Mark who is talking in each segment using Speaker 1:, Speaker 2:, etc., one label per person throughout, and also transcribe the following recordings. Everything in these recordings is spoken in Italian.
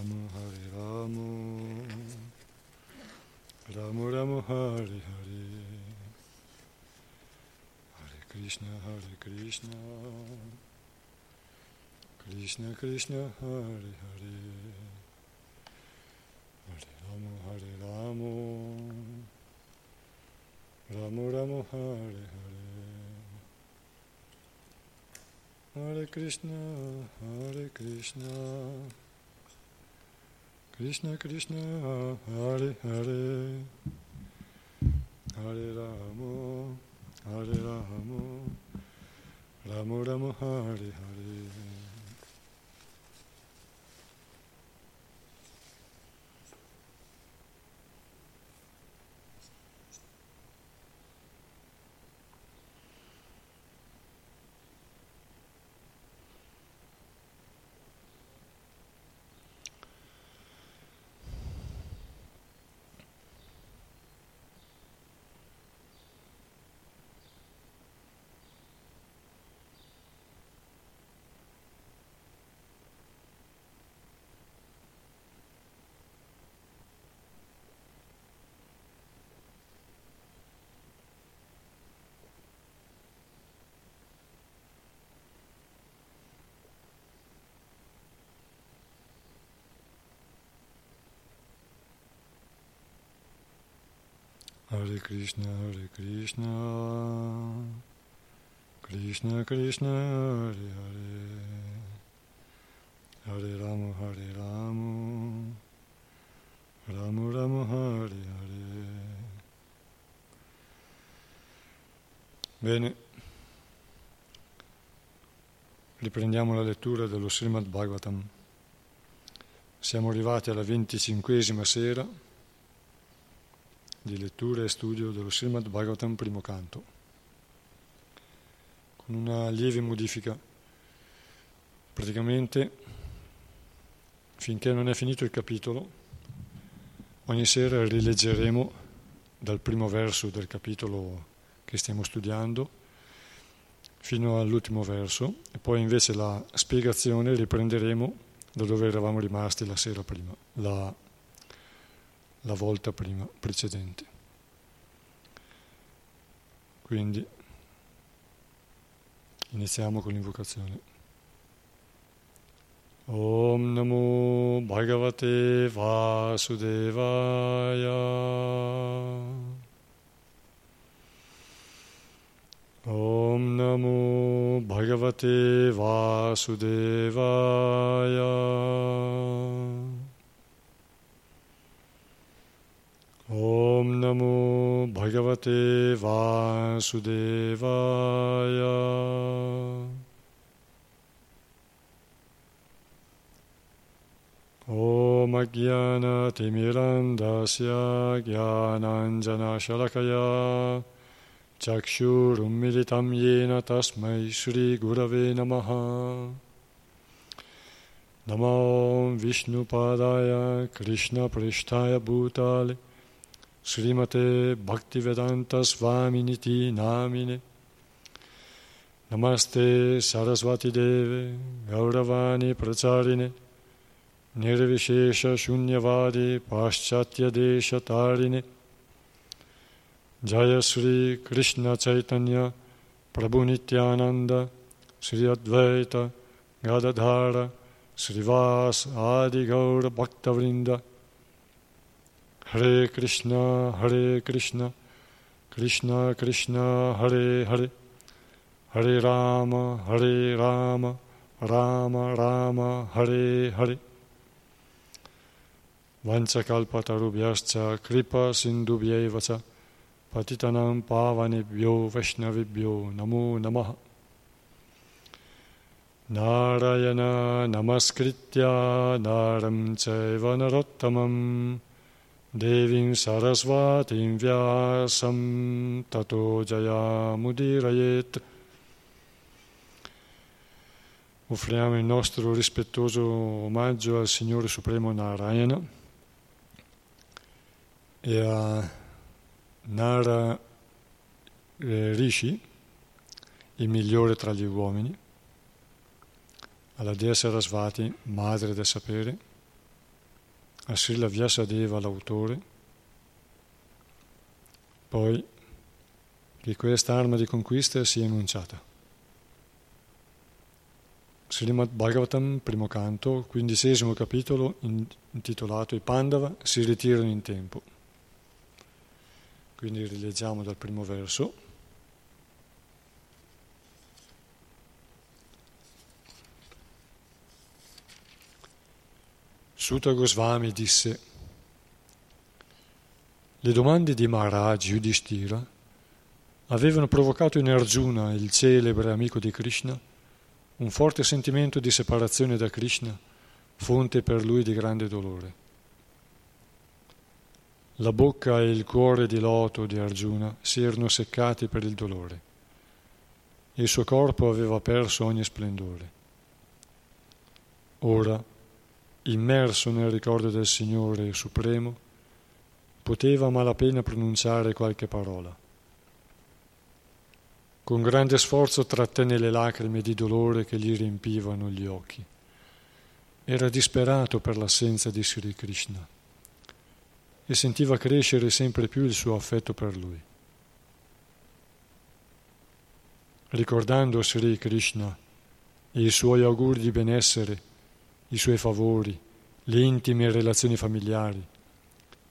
Speaker 1: Ramo Hare Ramo. Ramo Ramo Hare Hare Hare Krishna Hare Krishna. Krishna Krishna Hare Hare Hare Ramo Hare Ramo. Ramo Ramo Hare Hare Hare Krishna Hare Krishna Krishna Krishna Hare Hare. Hare Ramo Hare Ramo. Ramo Ramo Hare Hare Hare Krishna, Hare Krishna, Krishna Krishna, Hare Hare, Hare Ramo, Hare Ramo, Ramo Ramo, Hare Hare. Bene, riprendiamo la lettura dello Srimad Bhagavatam. Siamo arrivati alla venticinquesima sera di lettura e studio dello Srimad Bhagavatam primo canto, con una lieve modifica. Praticamente, finché non è finito il capitolo, ogni sera rileggeremo dal primo verso del capitolo che stiamo studiando fino all'ultimo verso e poi invece la spiegazione riprenderemo da dove eravamo rimasti la sera prima, la la volta prima precedente. Quindi iniziamo con l'invocazione. Om Namo Bhagavate Vasudevaya. Om Namo Bhagavate Vasudevaya. भगवते वासुदेवाय ॐ अज्ञानतिमिरन्दस्य ज्ञानाञ्जनशलकया चक्षुरुन्मिलितं येन तस्मै श्रीगुरवे नमः नमो विष्णुपादाय कृष्णपृष्ठाय भूताले Srimate Bhaktivedanta Svaminiti Namine. Namaste Saraswati Deve Gauravani Pracharine. Nirvishesha Shunyavadi Paschatya Desha Tarine. Jaya Sri Krishna Chaitanya Prabhu Nityananda Sri Advaita Gadadhara Srivas Adi Gaura Bhaktavrinda Hare Krishna, Hare Krishna, Krishna Krishna, Hare Hare, Hare Rama, Hare Rama, Rama Rama, Hare Hare. Vanchakalpatarubhyascha kripa sindubhyeva cha patitanam pavanebhyo vaishnavibhyo namo namaha. Narayana namaskritya naram chaiva narottamam Devim Sarasvatim Vyasam Tato Jayamudirayet. Offriamo il nostro rispettoso omaggio al Signore Supremo Narayana e a Nara eh, Rishi, il migliore tra gli uomini, alla Dea Sarasvati, madre del sapere, a Srila Vyasadeva, l'autore, poi che questa arma di conquista sia enunciata. Srimad Bhagavatam, primo canto, quindicesimo capitolo, intitolato I Pandava si ritirano in tempo. Quindi rileggiamo dal primo verso. Sutta Goswami disse le domande di Maharaj Yudhishthira avevano provocato in Arjuna, il celebre amico di Krishna, un forte sentimento di separazione da Krishna, fonte per lui di grande dolore. La bocca e il cuore di loto di Arjuna si erano seccati per il dolore e il suo corpo aveva perso ogni splendore. Ora, immerso nel ricordo del Signore Supremo, poteva a malapena pronunciare qualche parola. Con grande sforzo trattenne le lacrime di dolore che gli riempivano gli occhi. Era disperato per l'assenza di Sri Krishna e sentiva crescere sempre più il suo affetto per lui. Ricordando Sri Krishna e i suoi auguri di benessere, i suoi favori, le intime relazioni familiari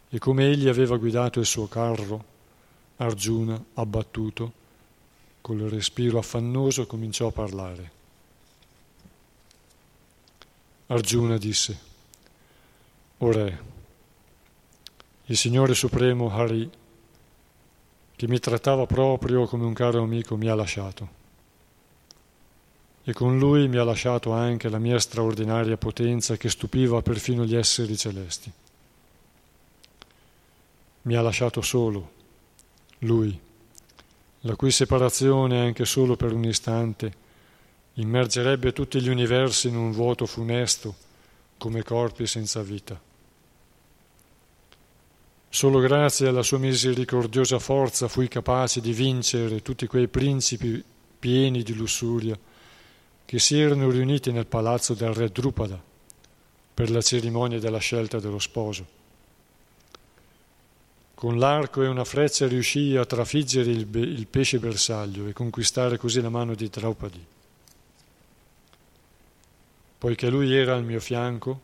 Speaker 1: e come egli aveva guidato il suo carro, Arjuna, abbattuto, col respiro affannoso cominciò a parlare. Arjuna disse, O Re, il Signore Supremo Hari, che mi trattava proprio come un caro amico, mi ha lasciato e con lui mi ha lasciato anche la mia straordinaria potenza che stupiva perfino gli esseri celesti. Mi ha lasciato solo, lui, la cui separazione anche solo per un istante immergerebbe tutti gli universi in un vuoto funesto come corpi senza vita. Solo grazie alla sua misericordiosa forza fui capace di vincere tutti quei principi pieni di lussuria che si erano riuniti nel palazzo del re Drupada per la cerimonia della scelta dello sposo. Con l'arco e una freccia riuscì a trafiggere il, be- il pesce bersaglio e conquistare così la mano di Draupadi. Poiché lui era al mio fianco,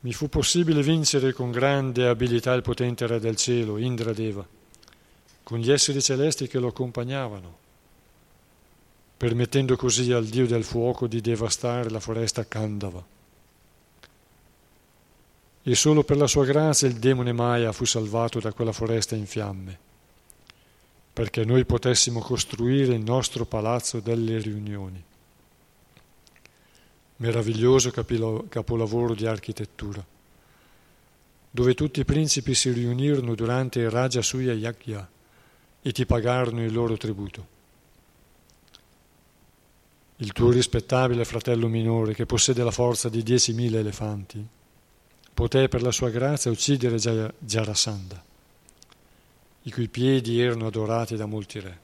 Speaker 1: mi fu possibile vincere con grande abilità il potente re del cielo, Indradeva, con gli esseri celesti che lo accompagnavano permettendo così al dio del fuoco di devastare la foresta Kandava. E solo per la sua grazia il demone Maya fu salvato da quella foresta in fiamme, perché noi potessimo costruire il nostro palazzo delle riunioni. Meraviglioso capolavoro di architettura, dove tutti i principi si riunirono durante il Raja Suya Yagya e ti pagarono il loro tributo il tuo rispettabile fratello minore che possiede la forza di diecimila elefanti, poté per la sua grazia uccidere Jarasandha, i cui piedi erano adorati da molti re.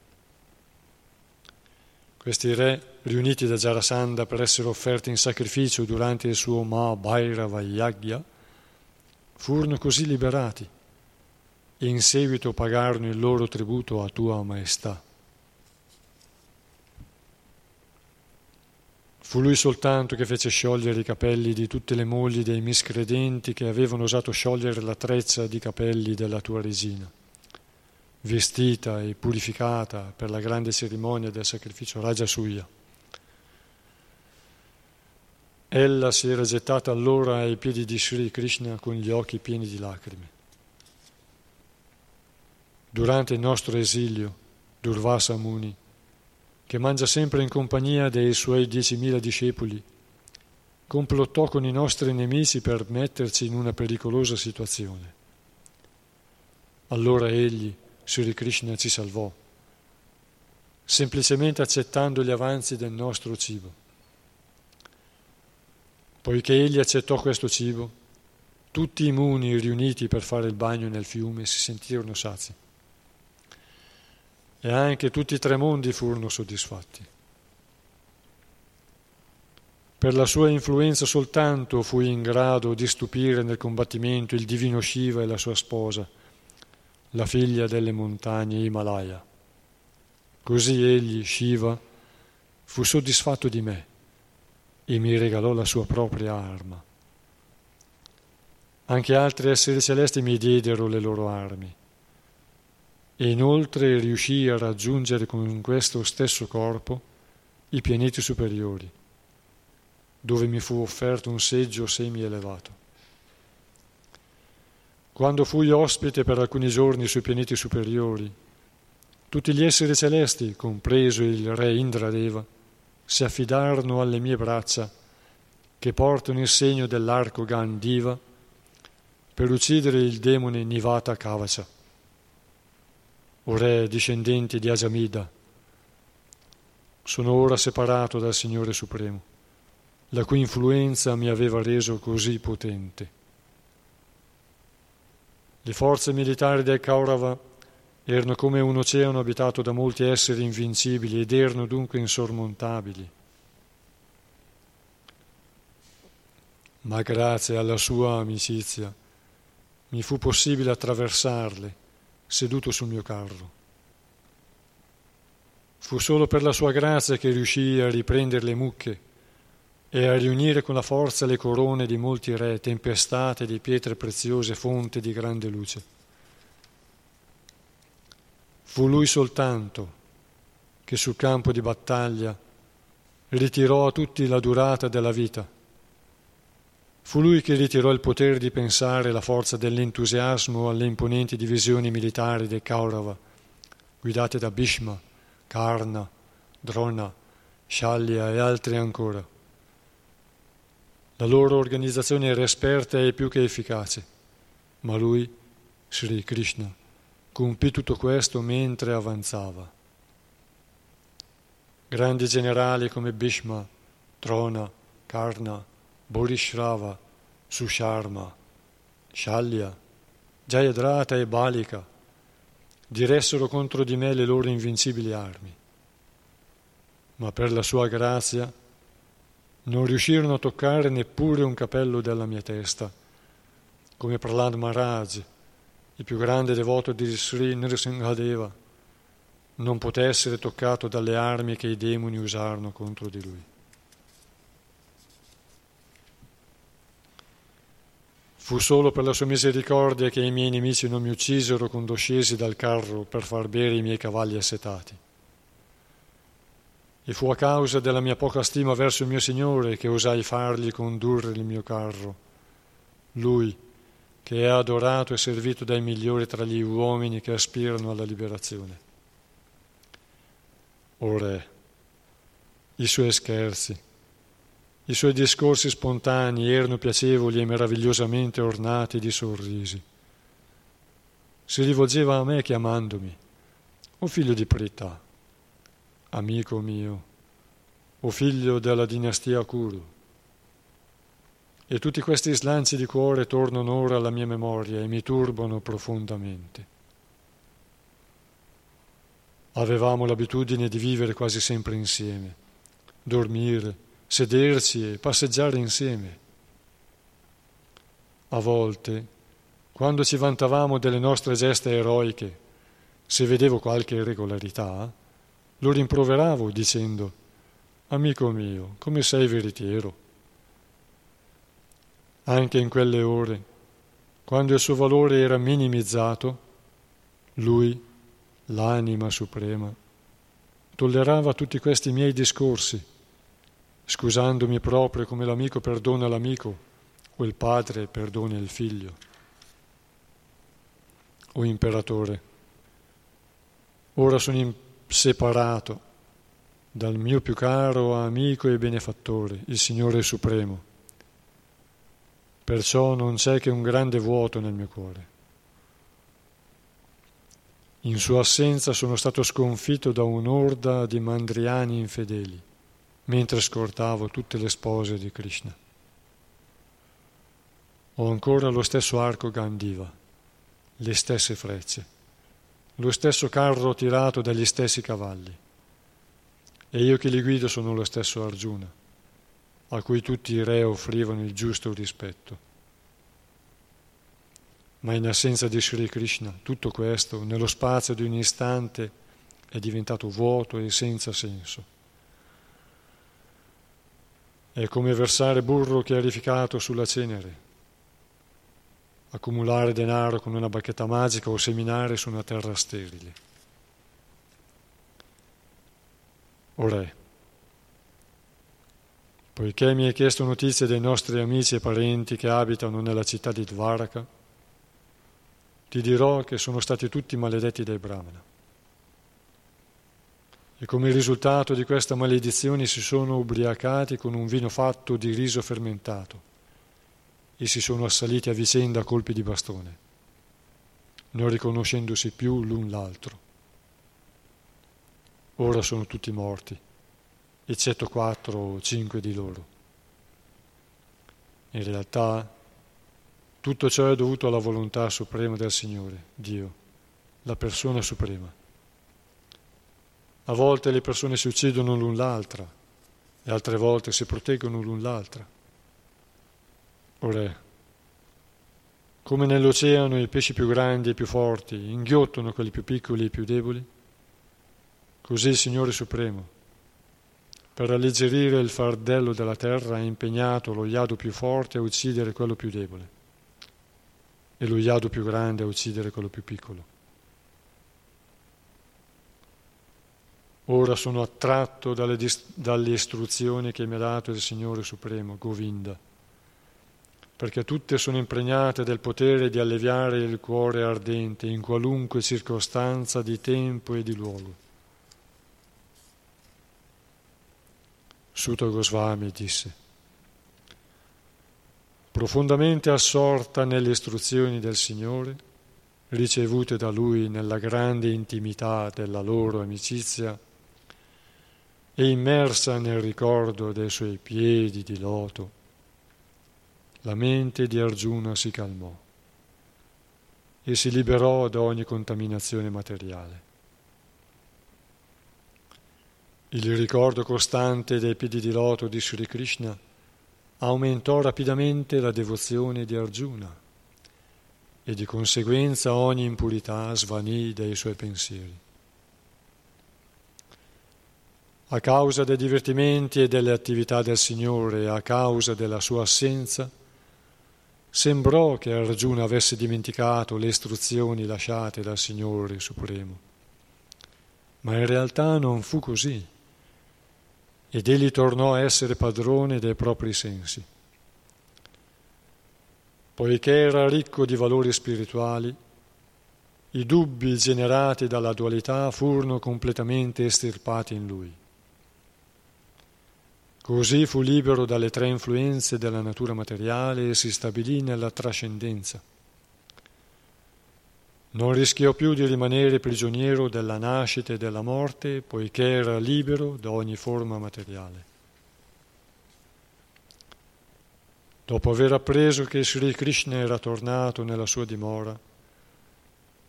Speaker 1: Questi re, riuniti da Jarasandha per essere offerti in sacrificio durante il suo Mahabhairava Yagya, furono così liberati e in seguito pagarono il loro tributo a tua maestà. Fu lui soltanto che fece sciogliere i capelli di tutte le mogli dei miscredenti che avevano osato sciogliere la trezza di capelli della tua regina, vestita e purificata per la grande cerimonia del sacrificio Raja Suya. Ella si era gettata allora ai piedi di Sri Krishna con gli occhi pieni di lacrime. Durante il nostro esilio, Durvasa Muni, che mangia sempre in compagnia dei suoi diecimila discepoli, complottò con i nostri nemici per metterci in una pericolosa situazione. Allora egli, Sri Krishna, ci salvò, semplicemente accettando gli avanzi del nostro cibo. Poiché egli accettò questo cibo, tutti i muni riuniti per fare il bagno nel fiume si sentirono sazi e anche tutti i tre mondi furono soddisfatti. Per la sua influenza soltanto fui in grado di stupire nel combattimento il divino Shiva e la sua sposa, la figlia delle montagne Himalaya. Così egli, Shiva, fu soddisfatto di me e mi regalò la sua propria arma. Anche altri esseri celesti mi diedero le loro armi. E inoltre riuscii a raggiungere con questo stesso corpo i pianeti superiori, dove mi fu offerto un seggio semi-elevato. Quando fui ospite per alcuni giorni sui pianeti superiori, tutti gli esseri celesti, compreso il re Indradeva, si affidarono alle mie braccia, che portano il segno dell'arco Gandiva, per uccidere il demone Nivata Kavacha. O re discendente di Ajamida, sono ora separato dal Signore Supremo, la cui influenza mi aveva reso così potente. Le forze militari del Kaurava erano come un oceano abitato da molti esseri invincibili ed erano dunque insormontabili. Ma grazie alla sua amicizia, mi fu possibile attraversarle seduto sul mio carro. Fu solo per la sua grazia che riuscii a riprendere le mucche e a riunire con la forza le corone di molti re, tempestate di pietre preziose, fonte di grande luce. Fu lui soltanto che sul campo di battaglia ritirò a tutti la durata della vita Fu lui che ritirò il potere di pensare la forza dell'entusiasmo alle imponenti divisioni militari dei Kaurava, guidate da Bhishma, Karna, Drona, Shalya e altri ancora. La loro organizzazione era esperta e più che efficace, ma lui, Sri Krishna, compì tutto questo mentre avanzava. Grandi generali come Bhishma, Drona, Karna, Borishrava, Susharma, Shalya, Jayadrata e Balika diressero contro di me le loro invincibili armi. Ma per la sua grazia non riuscirono a toccare neppure un capello della mia testa, come Prahlad Maharaj, il più grande devoto di Sri Nrsimhadeva, non poté essere toccato dalle armi che i demoni usarono contro di lui. Fu solo per la sua misericordia che i miei nemici non mi uccisero quando scesi dal carro per far bere i miei cavalli assetati. E fu a causa della mia poca stima verso il mio Signore che osai fargli condurre il mio carro. Lui, che è adorato e servito dai migliori tra gli uomini che aspirano alla liberazione. O Re, i suoi scherzi, i suoi discorsi spontanei erano piacevoli e meravigliosamente ornati di sorrisi. Si rivolgeva a me chiamandomi, o figlio di Prita, amico mio, o figlio della dinastia Kuru. E tutti questi slanci di cuore tornano ora alla mia memoria e mi turbano profondamente. Avevamo l'abitudine di vivere quasi sempre insieme, dormire, sederci e passeggiare insieme. A volte, quando ci vantavamo delle nostre gesta eroiche, se vedevo qualche irregolarità, lo rimproveravo dicendo, Amico mio, come sei veritiero. Anche in quelle ore, quando il suo valore era minimizzato, lui, l'anima suprema, tollerava tutti questi miei discorsi scusandomi proprio come l'amico perdona l'amico o il padre perdona il figlio. O imperatore, ora sono separato dal mio più caro amico e benefattore, il Signore Supremo. Perciò non c'è che un grande vuoto nel mio cuore. In sua assenza sono stato sconfitto da un'orda di mandriani infedeli mentre scortavo tutte le spose di Krishna. Ho ancora lo stesso arco Gandiva, le stesse frecce, lo stesso carro tirato dagli stessi cavalli. E io che li guido sono lo stesso Arjuna. a cui tutti i re offrivano il giusto rispetto. Ma in assenza di Sri Krishna tutto questo, nello spazio di un istante, è diventato vuoto e senza senso. È come versare burro chiarificato sulla cenere, accumulare denaro con una bacchetta magica o seminare su una terra sterile. Ora, poiché mi hai chiesto notizie dei nostri amici e parenti che abitano nella città di Dvaraka, ti dirò che sono stati tutti maledetti dai Brahmana. E come risultato di questa maledizione si sono ubriacati con un vino fatto di riso fermentato e si sono assaliti a vicenda a colpi di bastone, non riconoscendosi più l'un l'altro. Ora sono tutti morti, eccetto quattro o cinque di loro. In realtà tutto ciò è dovuto alla volontà suprema del Signore, Dio, la persona suprema. A volte le persone si uccidono l'un l'altra e altre volte si proteggono l'un l'altra. Ora, come nell'oceano i pesci più grandi e più forti inghiottono quelli più piccoli e più deboli, così il Signore Supremo, per alleggerire il fardello della terra, ha impegnato lo iado più forte a uccidere quello più debole e lo iado più grande a uccidere quello più piccolo. Ora sono attratto dalle, dalle istruzioni che mi ha dato il Signore Supremo, Govinda, perché tutte sono impregnate del potere di alleviare il cuore ardente in qualunque circostanza di tempo e di luogo. Sutta Goswami disse, profondamente assorta nelle istruzioni del Signore, ricevute da Lui nella grande intimità della loro amicizia, e immersa nel ricordo dei suoi piedi di loto, la mente di Arjuna si calmò e si liberò da ogni contaminazione materiale. Il ricordo costante dei piedi di loto di Sri Krishna aumentò rapidamente la devozione di Arjuna e di conseguenza ogni impurità svanì dai suoi pensieri a causa dei divertimenti e delle attività del Signore a causa della sua assenza, sembrò che Arjuna avesse dimenticato le istruzioni lasciate dal Signore Supremo. Ma in realtà non fu così ed egli tornò a essere padrone dei propri sensi. Poiché era ricco di valori spirituali, i dubbi generati dalla dualità furono completamente estirpati in lui. Così fu libero dalle tre influenze della natura materiale e si stabilì nella trascendenza. Non rischiò più di rimanere prigioniero della nascita e della morte, poiché era libero da ogni forma materiale. Dopo aver appreso che Sri Krishna era tornato nella sua dimora,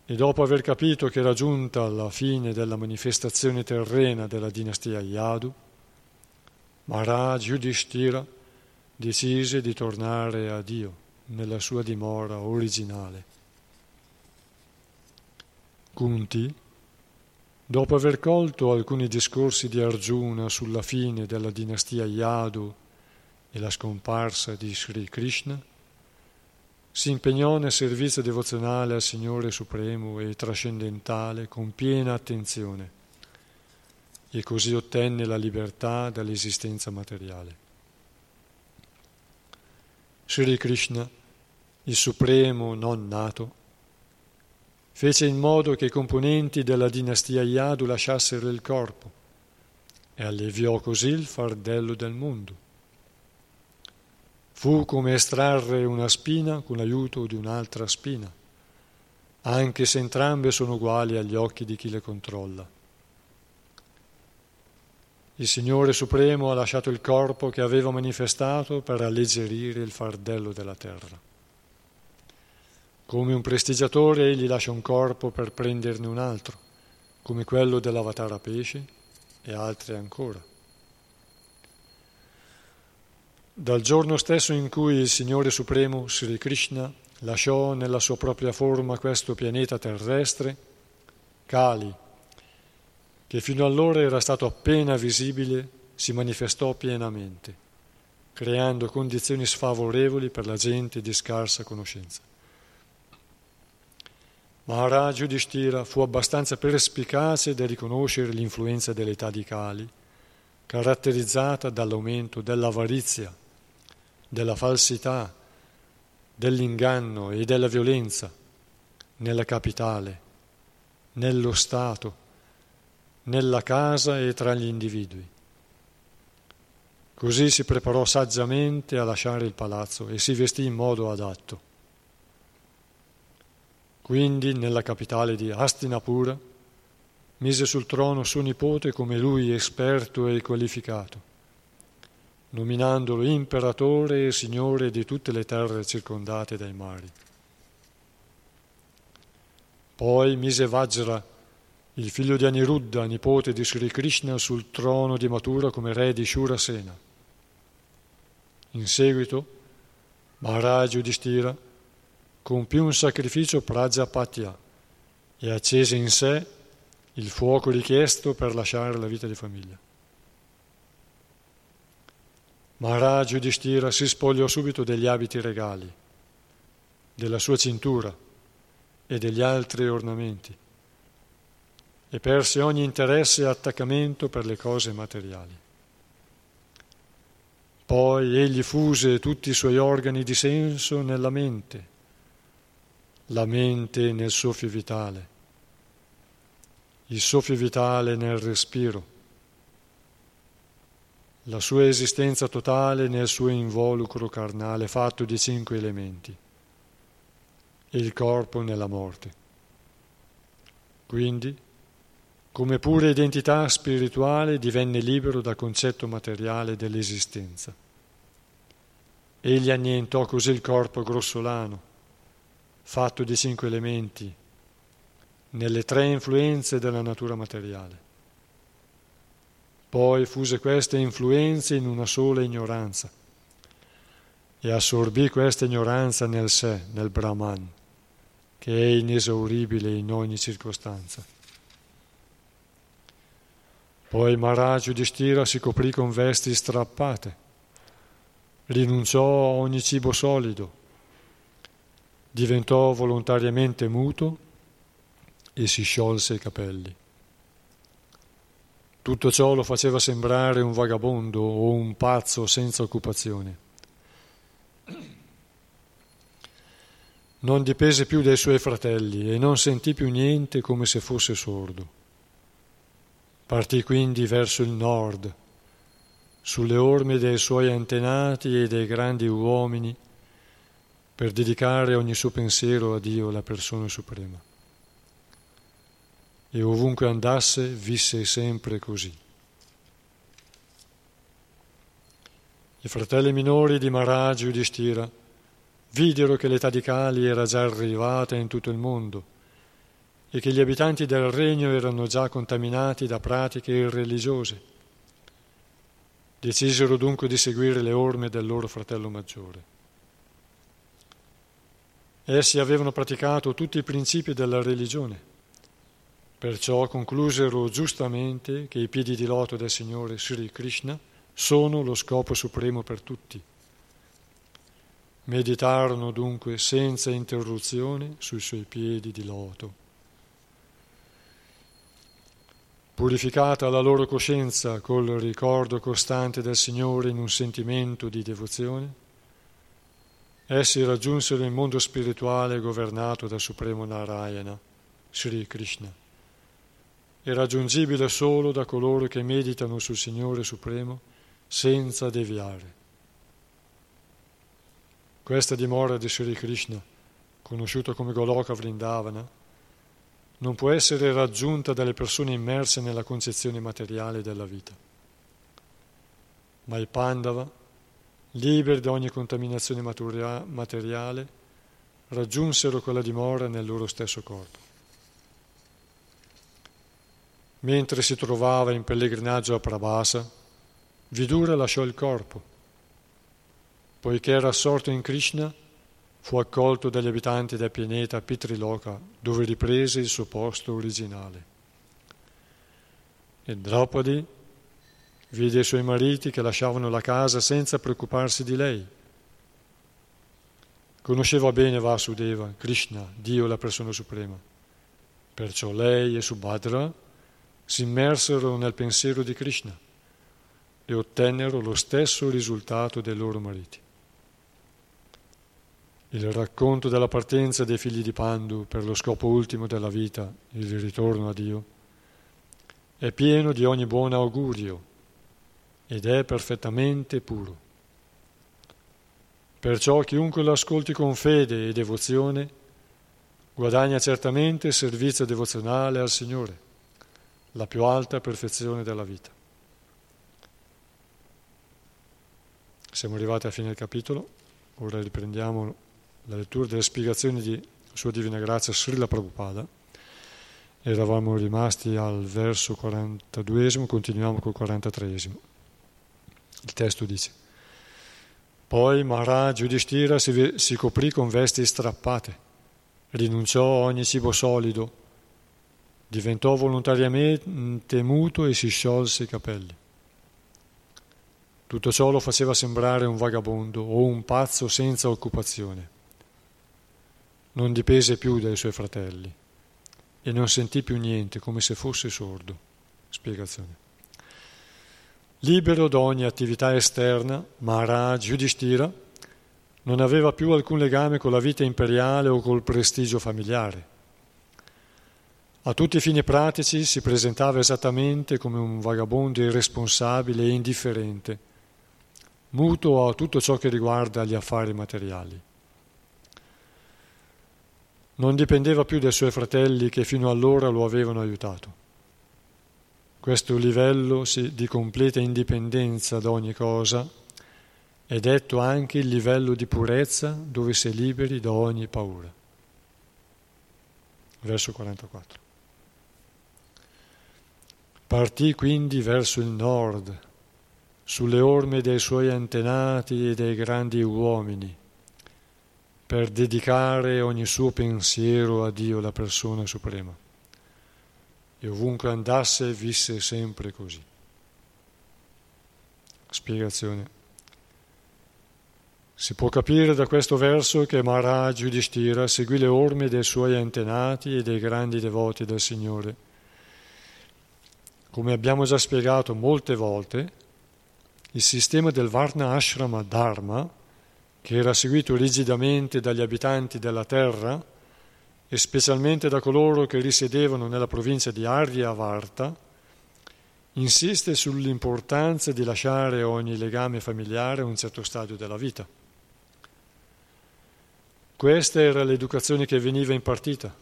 Speaker 1: e dopo aver capito che era giunta alla fine della manifestazione terrena della dinastia Yadu, Maharaj Yudhishthira decise di tornare a Dio nella sua dimora originale. Kunti, dopo aver colto alcuni discorsi di Arjuna sulla fine della dinastia Yadu e la scomparsa di Sri Krishna, si impegnò nel servizio devozionale al Signore Supremo e trascendentale con piena attenzione e così ottenne la libertà dall'esistenza materiale. Sri Krishna, il Supremo non nato, fece in modo che i componenti della dinastia Yadu lasciassero il corpo e alleviò così il fardello del mondo. Fu come estrarre una spina con l'aiuto di un'altra spina, anche se entrambe sono uguali agli occhi di chi le controlla. Il Signore Supremo ha lasciato il corpo che aveva manifestato per alleggerire il fardello della terra. Come un prestigiatore egli lascia un corpo per prenderne un altro, come quello dell'avatara pesce e altri ancora. Dal giorno stesso in cui il Signore Supremo, Sri Krishna, lasciò nella sua propria forma questo pianeta terrestre, Kali, che fino allora era stato appena visibile, si manifestò pienamente, creando condizioni sfavorevoli per la gente di scarsa conoscenza. Maharaj Yudhishthira fu abbastanza perspicace da riconoscere l'influenza dell'età di Kali, caratterizzata dall'aumento dell'avarizia, della falsità, dell'inganno e della violenza nella capitale, nello Stato, nella casa e tra gli individui. Così si preparò saggiamente a lasciare il palazzo e si vestì in modo adatto. Quindi nella capitale di Hastinapura mise sul trono suo nipote come lui esperto e qualificato, nominandolo imperatore e signore di tutte le terre circondate dai mari. Poi mise Vajra, il figlio di Aniruddha, nipote di Sri Krishna, sul trono di Mathura come re di Shurasena. In seguito, Maharaj Yudhishthira compì un sacrificio Prajapatya e accese in sé il fuoco richiesto per lasciare la vita di famiglia. Maharaj Yudhishthira si spogliò subito degli abiti regali, della sua cintura e degli altri ornamenti e perse ogni interesse e attaccamento per le cose materiali. Poi egli fuse tutti i suoi organi di senso nella mente, la mente nel soffio vitale, il soffio vitale nel respiro, la sua esistenza totale nel suo involucro carnale fatto di cinque elementi il corpo nella morte. Quindi, come pura identità spirituale divenne libero dal concetto materiale dell'esistenza. Egli annientò così il corpo grossolano, fatto di cinque elementi, nelle tre influenze della natura materiale. Poi fuse queste influenze in una sola ignoranza e assorbì questa ignoranza nel sé, nel Brahman, che è inesauribile in ogni circostanza. Poi Maharaj Yudhishthira si coprì con vesti strappate, rinunciò a ogni cibo solido, diventò volontariamente muto e si sciolse i capelli. Tutto ciò lo faceva sembrare un vagabondo o un pazzo senza occupazione. Non dipese più dai suoi fratelli e non sentì più niente come se fosse sordo. Partì quindi verso il nord, sulle orme dei suoi antenati e dei grandi uomini, per dedicare ogni suo pensiero a Dio, la persona suprema. E ovunque andasse visse sempre così. I fratelli minori di Maharaj Yudhishthira videro che l'età di Kali era già arrivata in tutto il mondo e che gli abitanti del regno erano già contaminati da pratiche irreligiose. Decisero dunque di seguire le orme del loro fratello maggiore. Essi avevano praticato tutti i principi della religione, perciò conclusero giustamente che i piedi di loto del Signore Sri Krishna sono lo scopo supremo per tutti. Meditarono dunque senza interruzione sui suoi piedi di loto. Purificata la loro coscienza col ricordo costante del Signore in un sentimento di devozione, essi raggiunsero il mondo spirituale governato dal Supremo Narayana, Sri Krishna, e raggiungibile solo da coloro che meditano sul Signore Supremo senza deviare. Questa dimora di Sri Krishna, conosciuto come Goloka Vrindavana, non può essere raggiunta dalle persone immerse nella concezione materiale della vita. Ma i Pandava, liberi da ogni contaminazione materiale, raggiunsero quella dimora nel loro stesso corpo. Mentre si trovava in pellegrinaggio a Prabhasa, Vidura lasciò il corpo poiché era assorto in Krishna, fu accolto dagli abitanti del pianeta Pitriloka, dove riprese il suo posto originale. E Draupadi vide i suoi mariti che lasciavano la casa senza preoccuparsi di lei. Conosceva bene Vasudeva, Krishna, Dio la persona suprema. Perciò lei e Subhadra si immersero nel pensiero di Krishna e ottennero lo stesso risultato dei loro mariti. Il racconto della partenza dei figli di Pandu per lo scopo ultimo della vita, il ritorno a Dio, è pieno di ogni buon augurio ed è perfettamente puro. Perciò chiunque lo ascolti con fede e devozione guadagna certamente servizio devozionale al Signore, la più alta perfezione della vita. Siamo arrivati alla fine del capitolo, ora riprendiamo la lettura delle spiegazioni di Sua Divina Grazia Srila Prabhupada. Eravamo rimasti al verso 42, continuiamo col 43. Il testo dice, poi Maharaj Yudhishthira si, si coprì con vesti strappate, rinunciò a ogni cibo solido, diventò volontariamente muto e si sciolse i capelli. Tutto ciò lo faceva sembrare un vagabondo o un pazzo senza occupazione. Non dipese più dai suoi fratelli e non sentì più niente, come se fosse sordo. Spiegazione. Libero da ogni attività esterna, Maharaj Yudhishthira non aveva più alcun legame con la vita imperiale o col prestigio familiare. A tutti i fini pratici si presentava esattamente come un vagabondo irresponsabile e indifferente muto a tutto ciò che riguarda gli affari materiali. Non dipendeva più dai suoi fratelli che fino allora lo avevano aiutato. Questo livello di completa indipendenza da ogni cosa è detto anche il livello di purezza dove si è liberi da ogni paura. Verso 44. Partì quindi verso il nord sulle orme dei suoi antenati e dei grandi uomini, per dedicare ogni suo pensiero a Dio, la persona suprema. E ovunque andasse visse sempre così. Spiegazione. Si può capire da questo verso che Maharaj Yudhishthira seguì le orme dei suoi antenati e dei grandi devoti del Signore. Come abbiamo già spiegato molte volte, il sistema del Varna Ashrama Dharma, che era seguito rigidamente dagli abitanti della terra e specialmente da coloro che risiedevano nella provincia di Aryavarta, insiste sull'importanza di lasciare ogni legame familiare a un certo stadio della vita. Questa era l'educazione che veniva impartita.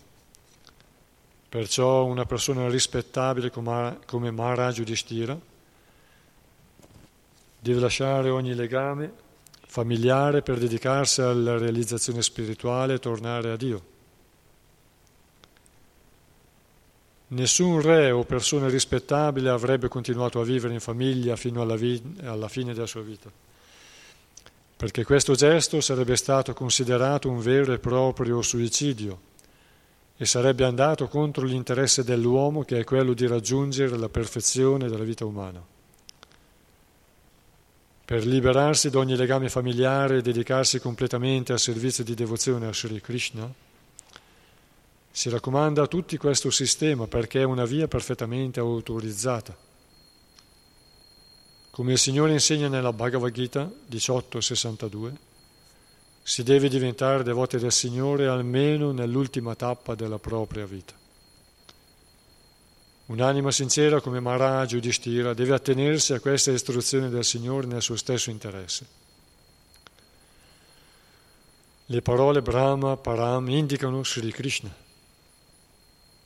Speaker 1: Perciò una persona rispettabile come Maharaj Yudhishthira deve lasciare ogni legame familiare per dedicarsi alla realizzazione spirituale e tornare a Dio. Nessun re o persona rispettabile avrebbe continuato a vivere in famiglia fino alla, vi- alla fine della sua vita, perché questo gesto sarebbe stato considerato un vero e proprio suicidio e sarebbe andato contro l'interesse dell'uomo che è quello di raggiungere la perfezione della vita umana. Per liberarsi da ogni legame familiare e dedicarsi completamente al servizio di devozione a Sri Krishna, si raccomanda a tutti questo sistema perché è una via perfettamente autorizzata. Come il Signore insegna nella Bhagavad Gita 1862, si deve diventare devoti del Signore almeno nell'ultima tappa della propria vita. Un'anima sincera come Maharaj Yudhishthira deve attenersi a questa istruzione del Signore nel suo stesso interesse. Le parole Brahma Param indicano Sri Krishna.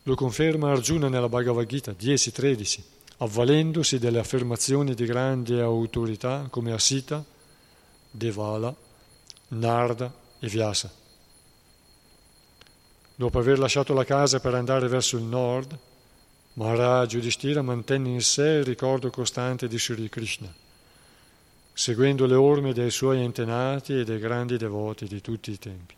Speaker 1: Lo conferma Arjuna nella Bhagavad Gita 10-13, avvalendosi delle affermazioni di grande autorità come Asita, Devala, Narda e Vyasa. Dopo aver lasciato la casa per andare verso il nord, Maharaj Yudhishthira mantenne in sé il ricordo costante di Sri Krishna. seguendo le orme dei suoi antenati e dei grandi devoti di tutti i tempi.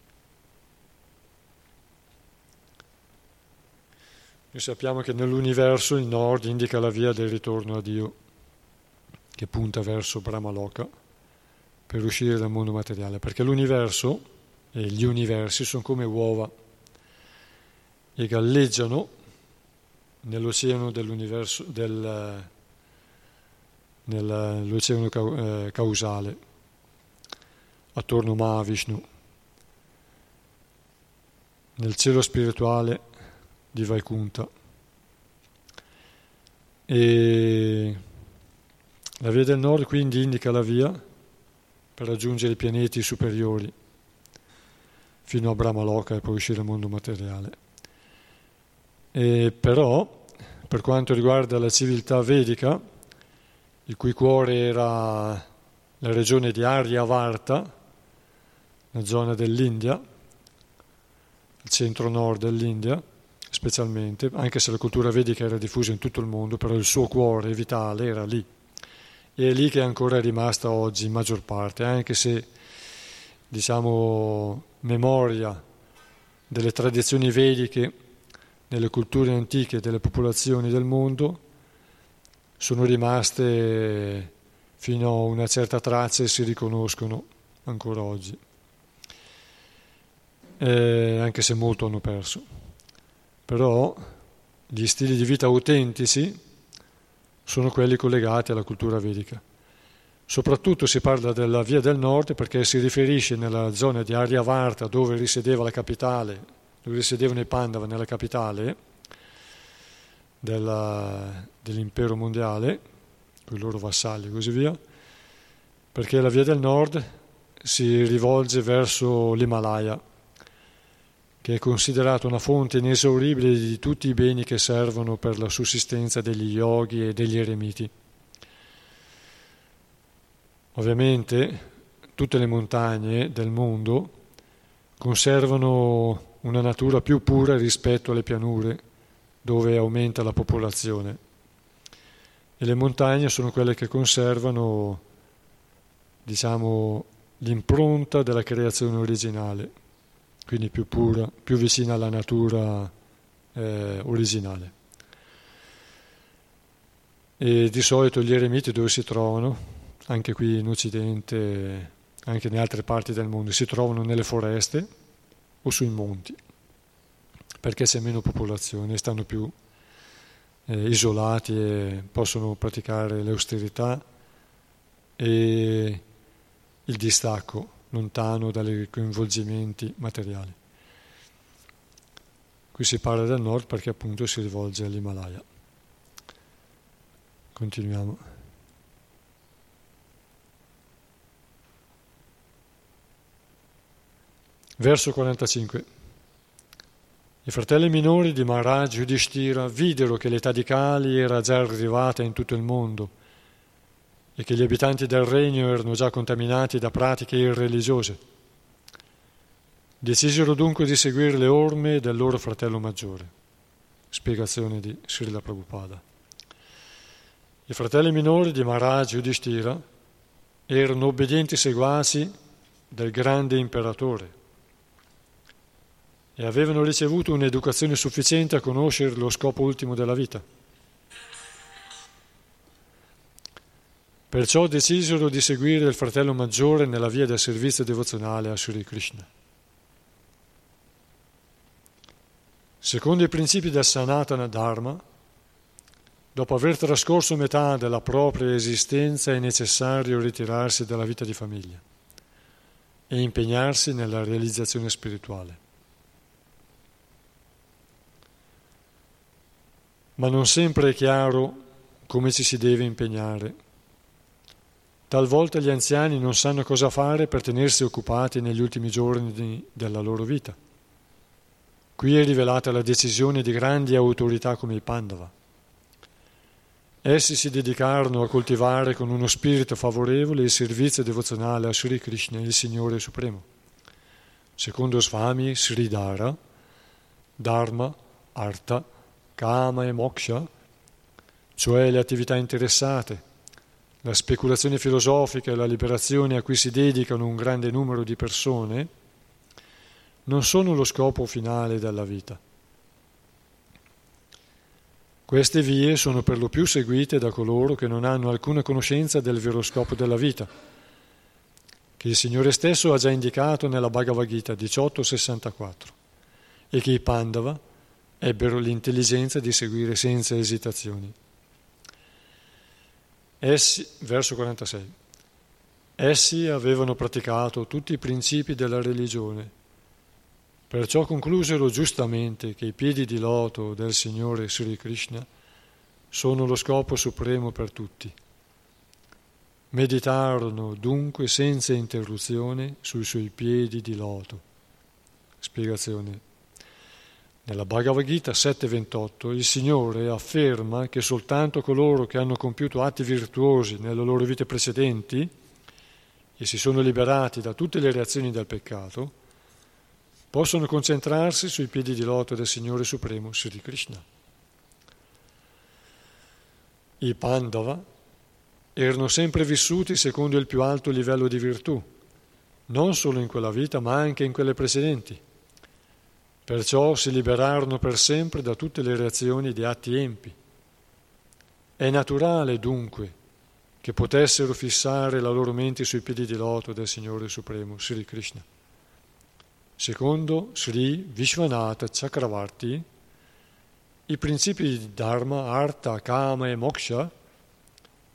Speaker 1: Noi sappiamo che nell'universo il nord indica la via del ritorno a Dio, che punta verso Brahmaloka per uscire dal mondo materiale, perché l'universo e gli universi sono come uova e galleggiano nell'oceano dell'universo, del, nell'oceano eh, causale, attorno a Mahavishnu, nel cielo spirituale di Vaikunta. E la via del nord quindi indica la via per raggiungere i pianeti superiori fino a Brahmaloka e poi uscire dal mondo materiale. E però, per quanto riguarda la civiltà vedica, il cui cuore era la regione di Aryavarta, la zona dell'India, il centro-nord dell'India, specialmente, anche se la cultura vedica era diffusa in tutto il mondo, però il suo cuore vitale era lì. E è lì che è ancora rimasta oggi in maggior parte, anche se, diciamo, memoria delle tradizioni vediche nelle culture antiche delle popolazioni del mondo sono rimaste fino a una certa traccia e si riconoscono ancora oggi, eh, anche se molto hanno perso. Però gli stili di vita autentici sono quelli collegati alla cultura vedica. Soprattutto si parla della Via del Nord perché si riferisce nella zona di Aryavarta dove risiedeva la capitale, dove risiedevano i Pandava nella capitale della, dell'impero mondiale, con i loro vassalli e così via, perché la Via del Nord si rivolge verso l'Himalaya che è considerato una fonte inesauribile di tutti i beni che servono per la sussistenza degli yogi e degli eremiti. Ovviamente tutte le montagne del mondo conservano una natura più pura rispetto alle pianure dove aumenta la popolazione e le montagne sono quelle che conservano diciamo l'impronta della creazione originale quindi più pura, più vicina alla natura eh, originale. E di solito gli eremiti dove si trovano, anche qui in Occidente, anche in altre parti del mondo, si trovano nelle foreste o sui monti, perché c'è meno popolazione, stanno più eh, isolati e possono praticare l'austerità e il distacco lontano dai coinvolgimenti materiali. Qui si parla del nord perché appunto si rivolge all'Himalaya. Continuiamo. Verso 45. I fratelli minori di Maharaj Yudhishthira videro che l'età di Kali era già arrivata in tutto il mondo e che gli abitanti del regno erano già contaminati da pratiche irreligiose. Decisero dunque di seguire le orme del loro fratello maggiore. Spiegazione di Srila Prabhupada. I fratelli minori di Maharaj Yudhishthira erano obbedienti seguaci del grande imperatore e avevano ricevuto un'educazione sufficiente a conoscere lo scopo ultimo della vita Perciò decisero di seguire il fratello maggiore nella via del servizio devozionale a Sri Krishna. Secondo i principi del Sanatana Dharma, dopo aver trascorso metà della propria esistenza è necessario ritirarsi dalla vita di famiglia e impegnarsi nella realizzazione spirituale. Ma non sempre è chiaro come ci si deve impegnare Talvolta gli anziani non sanno cosa fare per tenersi occupati negli ultimi giorni della loro vita. Qui è rivelata la decisione di grandi autorità come i Pandava. Essi si dedicarono a coltivare con uno spirito favorevole il servizio devozionale a Sri Krishna, il Signore Supremo. Secondo Swami Sridhara, Dharma, Artha, Kama e Moksha, cioè le attività interessate, la speculazione filosofica e la liberazione a cui si dedicano un grande numero di persone non sono lo scopo finale della vita. Queste vie sono per lo più seguite da coloro che non hanno alcuna conoscenza del vero scopo della vita, che il Signore stesso ha già indicato nella Bhagavad Gita 1864 e che i Pandava ebbero l'intelligenza di seguire senza esitazioni. Essi, verso 46. Essi avevano praticato tutti i principi della religione, perciò conclusero giustamente che i piedi di loto del Signore Sri Krishna sono lo scopo supremo per tutti. Meditarono dunque senza interruzione sui suoi piedi di loto. Spiegazione. Nella Bhagavad Gita 7.28 il Signore afferma che soltanto coloro che hanno compiuto atti virtuosi nelle loro vite precedenti e si sono liberati da tutte le reazioni del peccato possono concentrarsi sui piedi di loto del Signore Supremo Sri Krishna. I Pandava erano sempre vissuti secondo il più alto livello di virtù, non solo in quella vita ma anche in quelle precedenti Perciò si liberarono per sempre da tutte le reazioni di atti empi. È naturale dunque che potessero fissare la loro mente sui piedi di loto del Signore Supremo, Sri Krishna. Secondo Sri Vishwanatha Chakravarti, i principi di Dharma, Artha, Kama e Moksha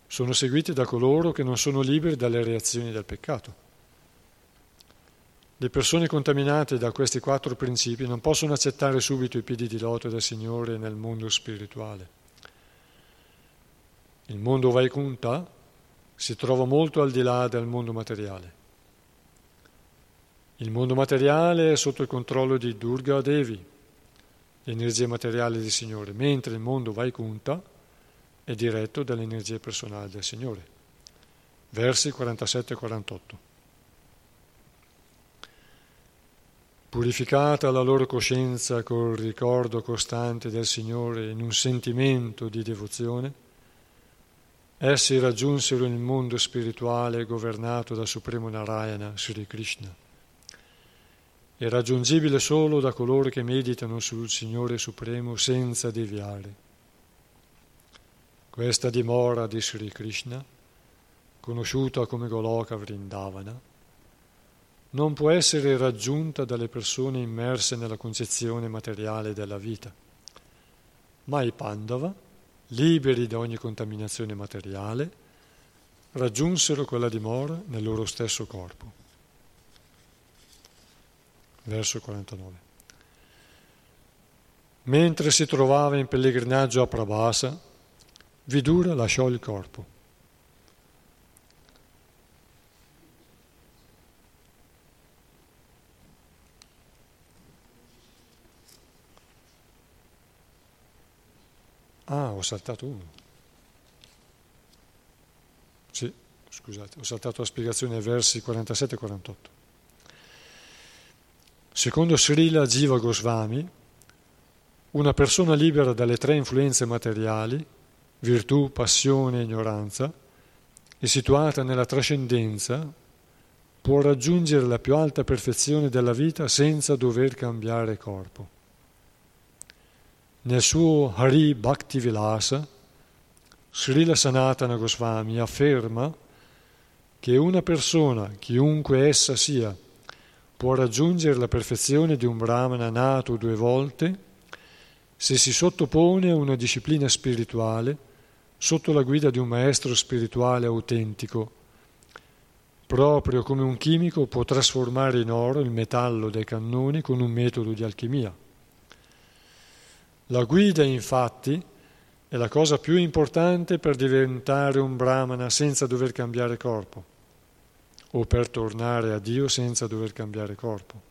Speaker 1: sono seguiti da coloro che non sono liberi dalle reazioni del peccato. Le persone contaminate da questi quattro principi non possono accettare subito i piedi di loto del Signore nel mondo spirituale. Il mondo Vaikunta si trova molto al di là del mondo materiale. Il mondo materiale è sotto il controllo di Durga Devi, l'energia materiale del Signore, mentre il mondo Vaikunta è diretto dall'energia personale del Signore. Versi 47 e 48. Purificata la loro coscienza col ricordo costante del Signore in un sentimento di devozione, essi raggiunsero il mondo spirituale governato dal Supremo Narayana, Sri Krishna. È raggiungibile solo da coloro che meditano sul Signore Supremo senza deviare. Questa dimora di Sri Krishna, conosciuta come Goloka Vrindavana, non può essere raggiunta dalle persone immerse nella concezione materiale della vita, ma i Pandava, liberi da ogni contaminazione materiale, raggiunsero quella dimora nel loro stesso corpo. Verso 49. Mentre si trovava in pellegrinaggio a Prabhasa, Vidura lasciò il corpo Ah, ho saltato uno. Sì, scusate, ho saltato la spiegazione ai versi 47 e 48. Secondo Srila Jiva Goswami, una persona libera dalle tre influenze materiali, virtù, passione e ignoranza, e situata nella trascendenza, può raggiungere la più alta perfezione della vita senza dover cambiare corpo. Nel suo Hari Bhakti Vilasa, Srila Sanatana Goswami afferma che una persona, chiunque essa sia, può raggiungere la perfezione di un brahmana nato due volte se si sottopone a una disciplina spirituale sotto la guida di un maestro spirituale autentico, proprio come un chimico può trasformare in oro il metallo dei cannoni con un metodo di alchimia. La guida, infatti, è la cosa più importante per diventare un brahmana senza dover cambiare corpo, o per tornare a Dio senza dover cambiare corpo.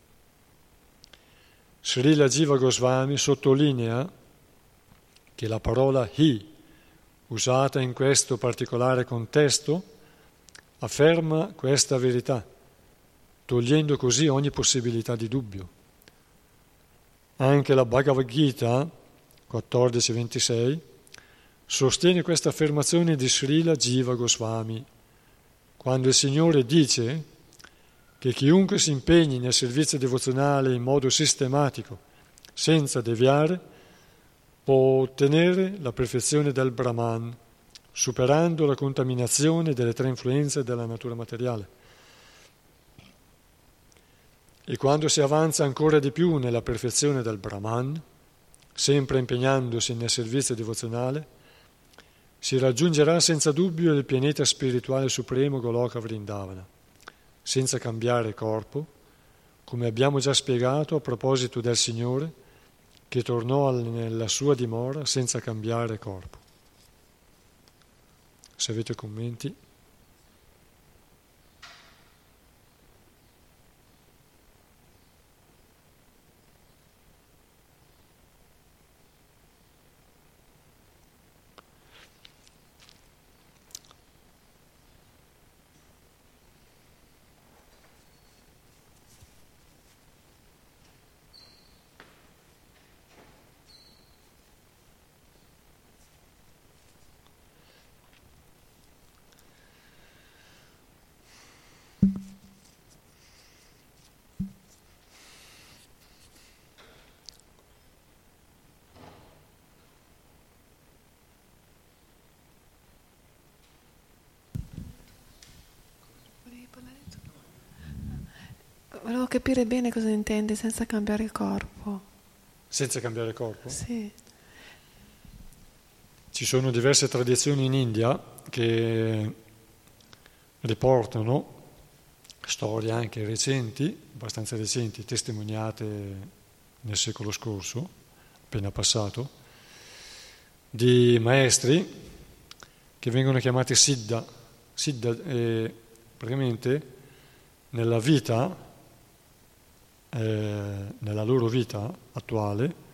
Speaker 1: Srila Jiva Goswami sottolinea che la parola hi, usata in questo particolare contesto, afferma questa verità, togliendo così ogni possibilità di dubbio. Anche la Bhagavad Gita 14-26, sostiene questa affermazione di Srila Jiva Goswami, quando il Signore dice che chiunque si impegni nel servizio devozionale in modo sistematico, senza deviare, può ottenere la perfezione del Brahman, superando la contaminazione delle tre influenze della natura materiale. E quando si avanza ancora di più nella perfezione del Brahman, sempre impegnandosi nel servizio devozionale, si raggiungerà senza dubbio il pianeta spirituale supremo Goloka Vrindavana, senza cambiare corpo, come abbiamo già spiegato a proposito del Signore, che tornò nella sua dimora senza cambiare corpo. Se avete commenti.
Speaker 2: Volevo capire bene cosa intende senza cambiare il corpo.
Speaker 1: Senza cambiare corpo?
Speaker 2: Sì.
Speaker 1: Ci sono diverse tradizioni in India che riportano storie anche recenti, abbastanza recenti, testimoniate nel secolo scorso, appena passato, di maestri che vengono chiamati Siddha. Siddha è praticamente nella vita eh, nella loro vita attuale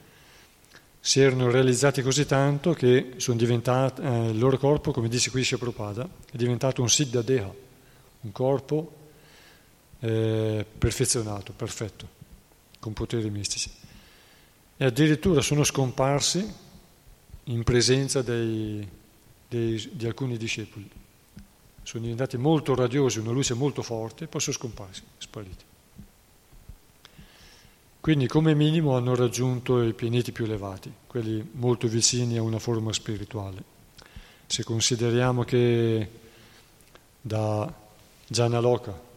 Speaker 1: si erano realizzati così tanto che eh, il loro corpo, come dice qui Prabhupada, è diventato un Siddha Deha, un corpo eh, perfezionato, perfetto, con poteri mistici. E addirittura sono scomparsi in presenza dei, dei, di alcuni discepoli. Sono diventati molto radiosi, una luce molto forte, poi sono scomparsi, spariti. Quindi come minimo hanno raggiunto i pianeti più elevati, quelli molto vicini a una forma spirituale. Se consideriamo che da Janaloka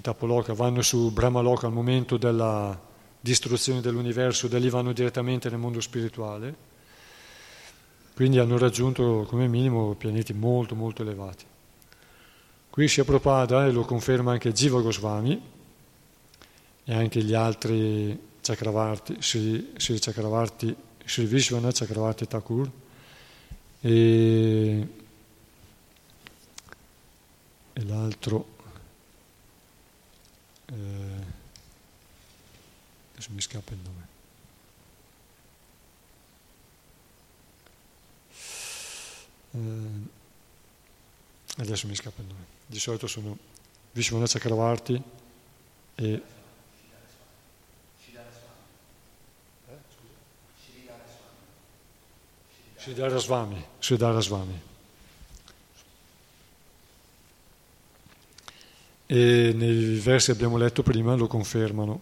Speaker 1: e Tapoloka vanno su Brahmaloka al momento della distruzione dell'universo, da lì vanno direttamente nel mondo spirituale, quindi hanno raggiunto come minimo pianeti molto molto elevati. Qui Shri Prabhupada, e lo conferma anche Jiva Goswami, e anche gli altri Chakravarti, Sri, Sri Chakravarti, Sri Vishwanath Chakravarti Thakur e, e l'altro eh, adesso mi scappa il nome. Eh, adesso mi scappa il nome. Di solito sono Vishwanath Chakravarti e Siddhara Swami, Siddhara Swami. E nei versi che abbiamo letto prima lo confermano.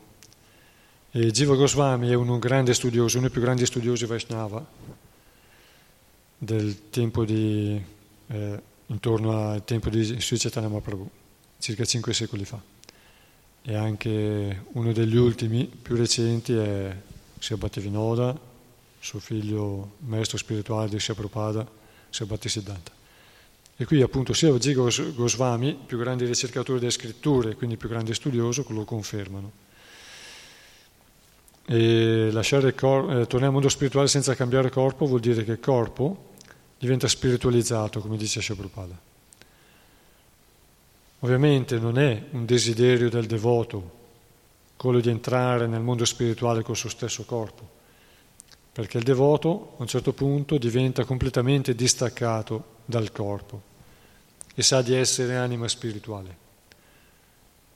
Speaker 1: E Jiva Goswami è un grande studioso, uno dei più grandi studiosi Vaishnava del tempo di, eh, intorno al tempo di Sri Chaitanya Mahaprabhu, circa cinque secoli fa. E anche uno degli ultimi, più recenti, è Sri Bhattivinoda, suo figlio maestro spirituale di Prabhupada, Siddhanta. E qui appunto sia G. Goswami, più grande ricercatore delle scritture, quindi più grande studioso, lo confermano. E lasciare corpo, eh, tornare al mondo spirituale senza cambiare corpo vuol dire che il corpo diventa spiritualizzato, come dice Prabhupada. Ovviamente non è un desiderio del devoto quello di entrare nel mondo spirituale col suo stesso corpo, perché il devoto a un certo punto diventa completamente distaccato dal corpo e sa di essere anima spirituale.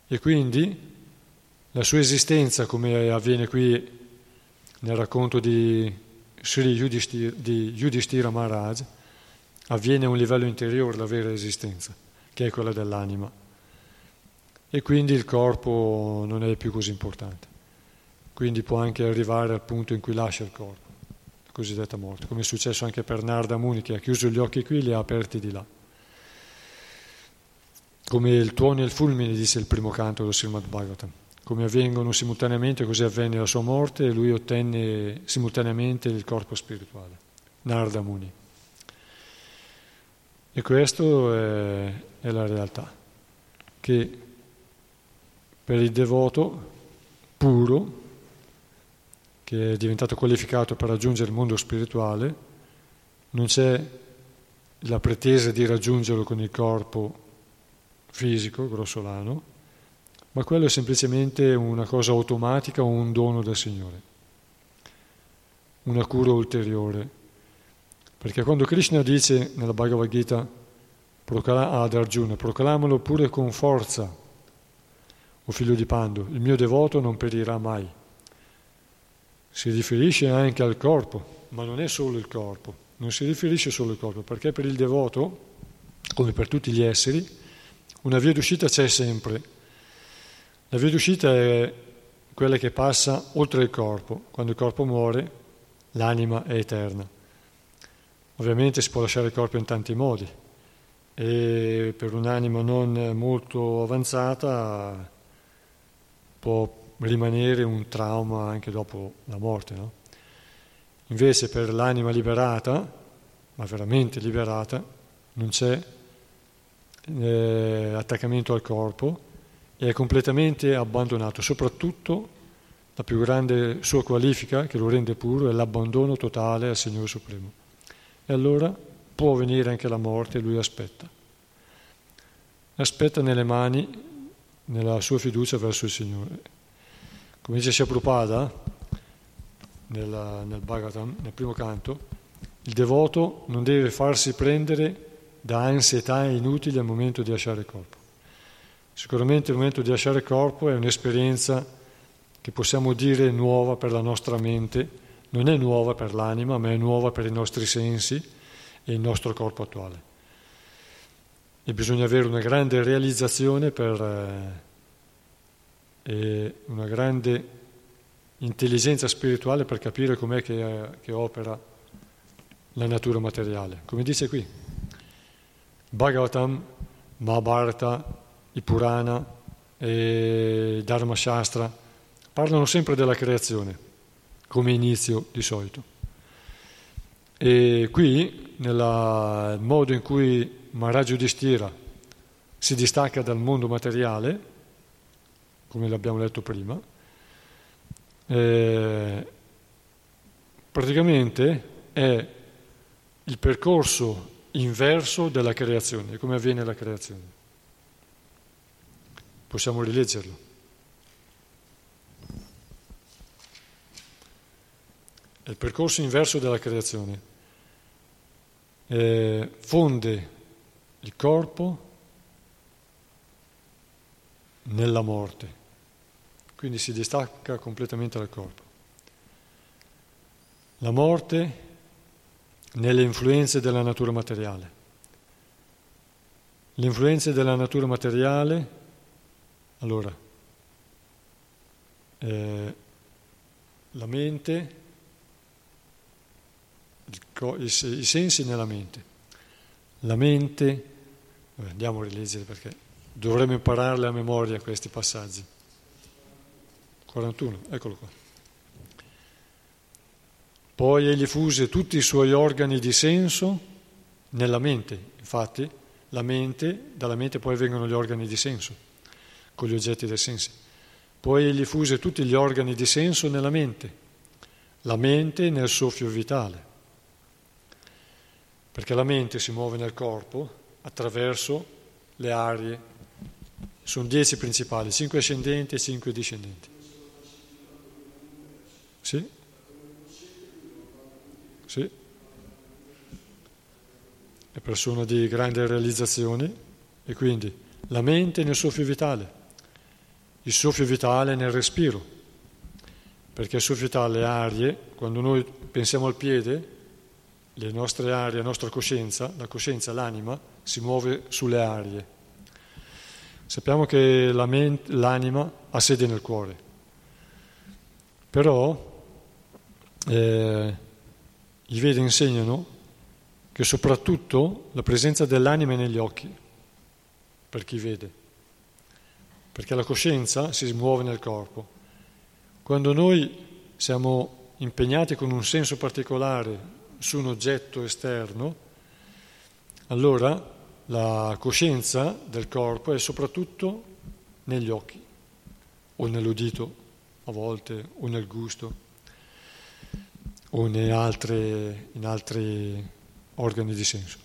Speaker 1: E quindi la sua esistenza, come avviene qui nel racconto di Sri Yudhishthira, Maharaj, avviene a un livello interiore la vera esistenza, che è quella dell'anima. E quindi il corpo non è più così importante. Quindi può anche arrivare al punto in cui lascia il corpo, cosiddetta morte, come è successo anche per Narda Muni che ha chiuso gli occhi qui e li ha aperti di là. Come il tuono e il fulmine, disse il primo canto dello Srimad Bhagavatam. Come avvengono simultaneamente, così avvenne la sua morte e lui ottenne simultaneamente il corpo spirituale. Narda Muni. E questo è, è la realtà, che per il devoto puro, che è diventato qualificato per raggiungere il mondo spirituale, non c'è la pretesa di raggiungerlo con il corpo fisico, grossolano, ma quello è semplicemente una cosa automatica o un dono del Signore, una cura ulteriore perché quando Krishna dice nella Bhagavad Gita ad Arjuna, proclamalo pure con forza, o figlio di Pandu, il mio devoto non perirà mai. Si riferisce anche al corpo, ma non è solo il corpo, non si riferisce solo al corpo, perché per il devoto, come per tutti gli esseri, una via d'uscita c'è sempre. La via d'uscita è quella che passa oltre il corpo. Quando il corpo muore, l'anima è eterna. Ovviamente si può lasciare il corpo in tanti modi e per un'anima non molto avanzata può rimanere un trauma anche dopo la morte. No? Invece per l'anima liberata, ma veramente liberata, non c'è eh, attaccamento al corpo e è completamente abbandonato, soprattutto la più grande sua qualifica che lo rende puro è l'abbandono totale al Signore Supremo. E allora può venire anche la morte e lui aspetta. Aspetta nelle mani, nella sua fiducia verso il Signore. Come dice Shaprupada nel, nel Bhagavatam, nel primo canto, il devoto non deve farsi prendere da ansietà inutili al momento di lasciare il corpo. Sicuramente il momento di lasciare il corpo è un'esperienza che possiamo dire nuova per la nostra mente, non è nuova per l'anima, ma è nuova per i nostri sensi e il nostro corpo attuale. E bisogna avere una grande realizzazione per, eh, una grande intelligenza spirituale per capire com'è che, che opera la natura materiale. Come dice qui, Bhagavatam, Mahabharata, i Purana e Dharma Shastra parlano sempre della creazione come inizio di solito. E qui, nel modo in cui Maharaj Yudhishthira si distacca dal mondo materiale, come l'abbiamo letto prima, eh, praticamente è il percorso inverso della creazione, come avviene la creazione. Possiamo rileggerlo. È il percorso inverso della creazione. Eh, fonde il corpo nella morte, quindi si distacca completamente dal corpo. La morte nelle influenze della natura materiale. Le influenze della natura materiale, allora, eh, la mente i, i sensi nella mente. La mente, andiamo a rileggere perché dovremmo impararle a memoria questi passaggi. 41, eccolo qua. Poi egli fuse tutti i suoi organi di senso nella mente, infatti la mente, dalla mente poi vengono gli organi di senso, con gli oggetti dei sensi. Poi egli fuse tutti gli organi di senso nella mente, la mente nel soffio vitale perché la mente si muove nel corpo attraverso le arie. Sono dieci principali, cinque ascendenti e cinque discendenti. Sì? Sì? È persona di grande realizzazione e quindi la mente nel soffio vitale, il soffio vitale nel respiro, perché il soffio vitale, le arie, quando noi pensiamo al piede, le nostre aree, la nostra coscienza, la coscienza, l'anima, si muove sulle arie. Sappiamo che la mente, l'anima ha sede nel cuore, però eh, i Veda insegnano che soprattutto la presenza dell'anima è negli occhi, per chi vede, perché la coscienza si muove nel corpo. Quando noi siamo impegnati con un senso particolare su un oggetto esterno, allora la coscienza del corpo è soprattutto negli occhi, o nell'udito a volte, o nel gusto, o altre, in altri organi di senso.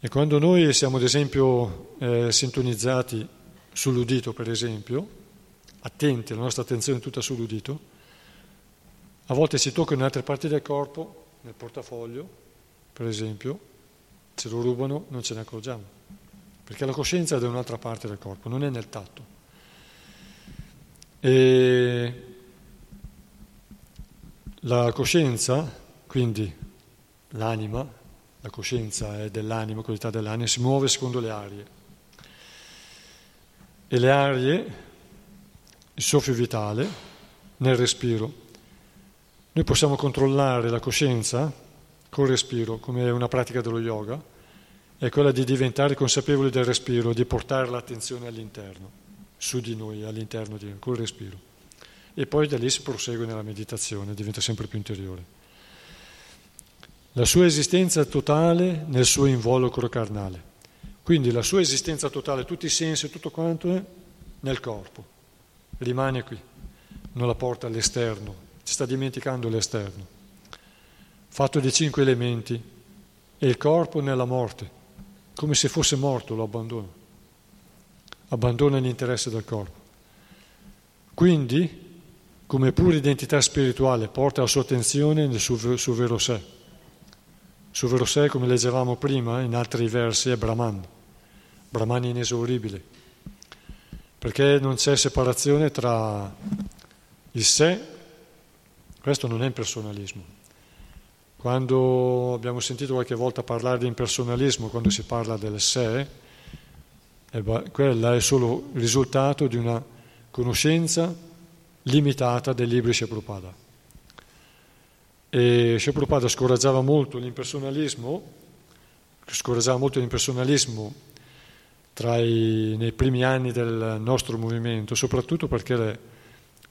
Speaker 1: E quando noi siamo ad esempio eh, sintonizzati sull'udito, per esempio, attenti, la nostra attenzione è tutta sull'udito, a volte si tocca in altre parti del corpo nel portafoglio, per esempio, se lo rubano non ce ne accorgiamo, perché la coscienza è da un'altra parte del corpo, non è nel tatto. E la coscienza, quindi l'anima, la coscienza è dell'anima, qualità dell'anima, si muove secondo le arie. E le arie, il soffio vitale, nel respiro, noi possiamo controllare la coscienza col respiro, come una pratica dello yoga, è quella di diventare consapevoli del respiro, di portare l'attenzione all'interno, su di noi, all'interno di noi, col respiro. E poi da lì si prosegue nella meditazione, diventa sempre più interiore. La sua esistenza totale nel suo involucro carnale. Quindi la sua esistenza totale, tutti i sensi, tutto quanto è nel corpo, rimane qui, non la porta all'esterno, si sta dimenticando l'esterno, fatto di cinque elementi e il corpo nella morte, come se fosse morto lo abbandona, abbandona l'interesse del corpo. Quindi, come pura identità spirituale, porta la sua attenzione nel suo, suo vero sé. Il suo vero sé, come leggevamo prima in altri versi, è Brahman, Brahman inesauribile, perché non c'è separazione tra il sé questo non è impersonalismo. Quando abbiamo sentito qualche volta parlare di impersonalismo, quando si parla del sé, quella è solo il risultato di una conoscenza limitata del libro di Prabhupada. E Prabhupada scoraggiava molto l'impersonalismo, scoraggiava molto l'impersonalismo i, nei primi anni del nostro movimento, soprattutto perché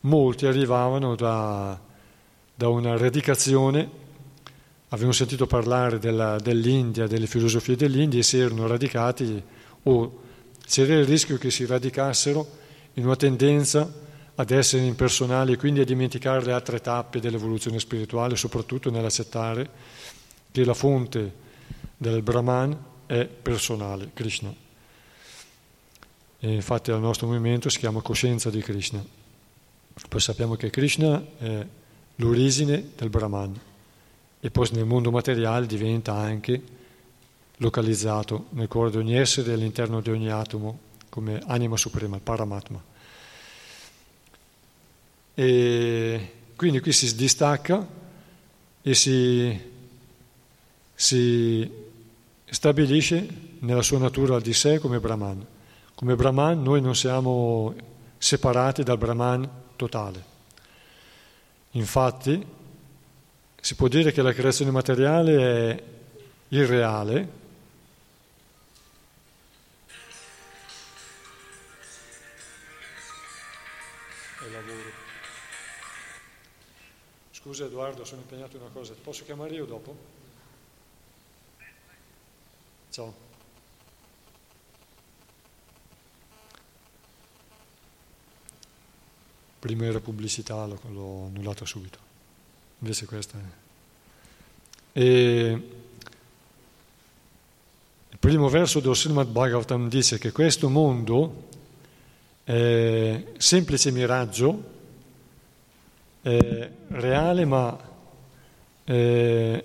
Speaker 1: molti arrivavano da da una radicazione, avevano sentito parlare della, dell'India, delle filosofie dell'India e si erano radicati o c'era il rischio che si radicassero in una tendenza ad essere impersonali e quindi a dimenticare le altre tappe dell'evoluzione spirituale, soprattutto nell'accettare che la fonte del Brahman è personale, Krishna. E infatti il nostro movimento si chiama Coscienza di Krishna. Poi sappiamo che Krishna è l'origine del Brahman e poi nel mondo materiale diventa anche localizzato nel cuore di ogni essere e all'interno di ogni atomo come anima suprema, il Paramatma. E quindi qui si distacca e si, si stabilisce nella sua natura di sé come Brahman. Come Brahman noi non siamo separati dal Brahman totale. Infatti, si può dire che la creazione materiale è irreale, Scusa Edoardo, sono impegnato in una cosa, posso chiamare io dopo? Ciao. prima era pubblicità, l'ho annullata subito. Invece questa è... E il primo verso dello Srimad Bhagavatam dice che questo mondo è semplice miraggio, è reale ma è,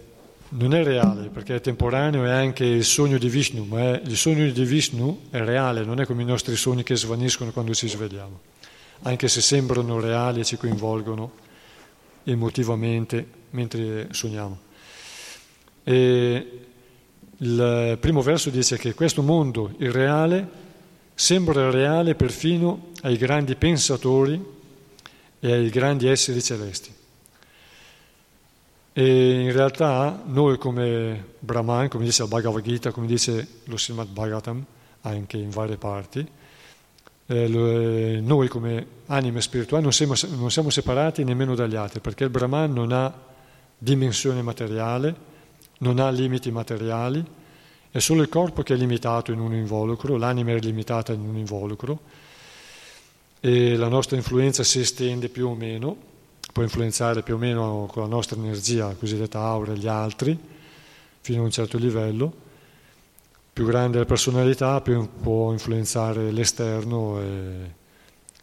Speaker 1: non è reale perché è temporaneo, è anche il sogno di Vishnu, ma è, il sogno di Vishnu è reale, non è come i nostri sogni che svaniscono quando ci svegliamo anche se sembrano reali e ci coinvolgono emotivamente mentre sogniamo. E il primo verso dice che questo mondo irreale sembra reale perfino ai grandi pensatori e ai grandi esseri celesti. E in realtà noi come Brahman, come dice il Bhagavad Gita, come dice lo Srimad Bhagavatam, anche in varie parti, eh, eh, noi come anime spirituali non siamo, non siamo separati nemmeno dagli altri, perché il Brahman non ha dimensione materiale, non ha limiti materiali, è solo il corpo che è limitato in un involucro, l'anima è limitata in un involucro e la nostra influenza si estende più o meno può influenzare più o meno con la nostra energia, cosiddetta aura, gli altri, fino a un certo livello. Più grande la personalità, più può influenzare l'esterno e,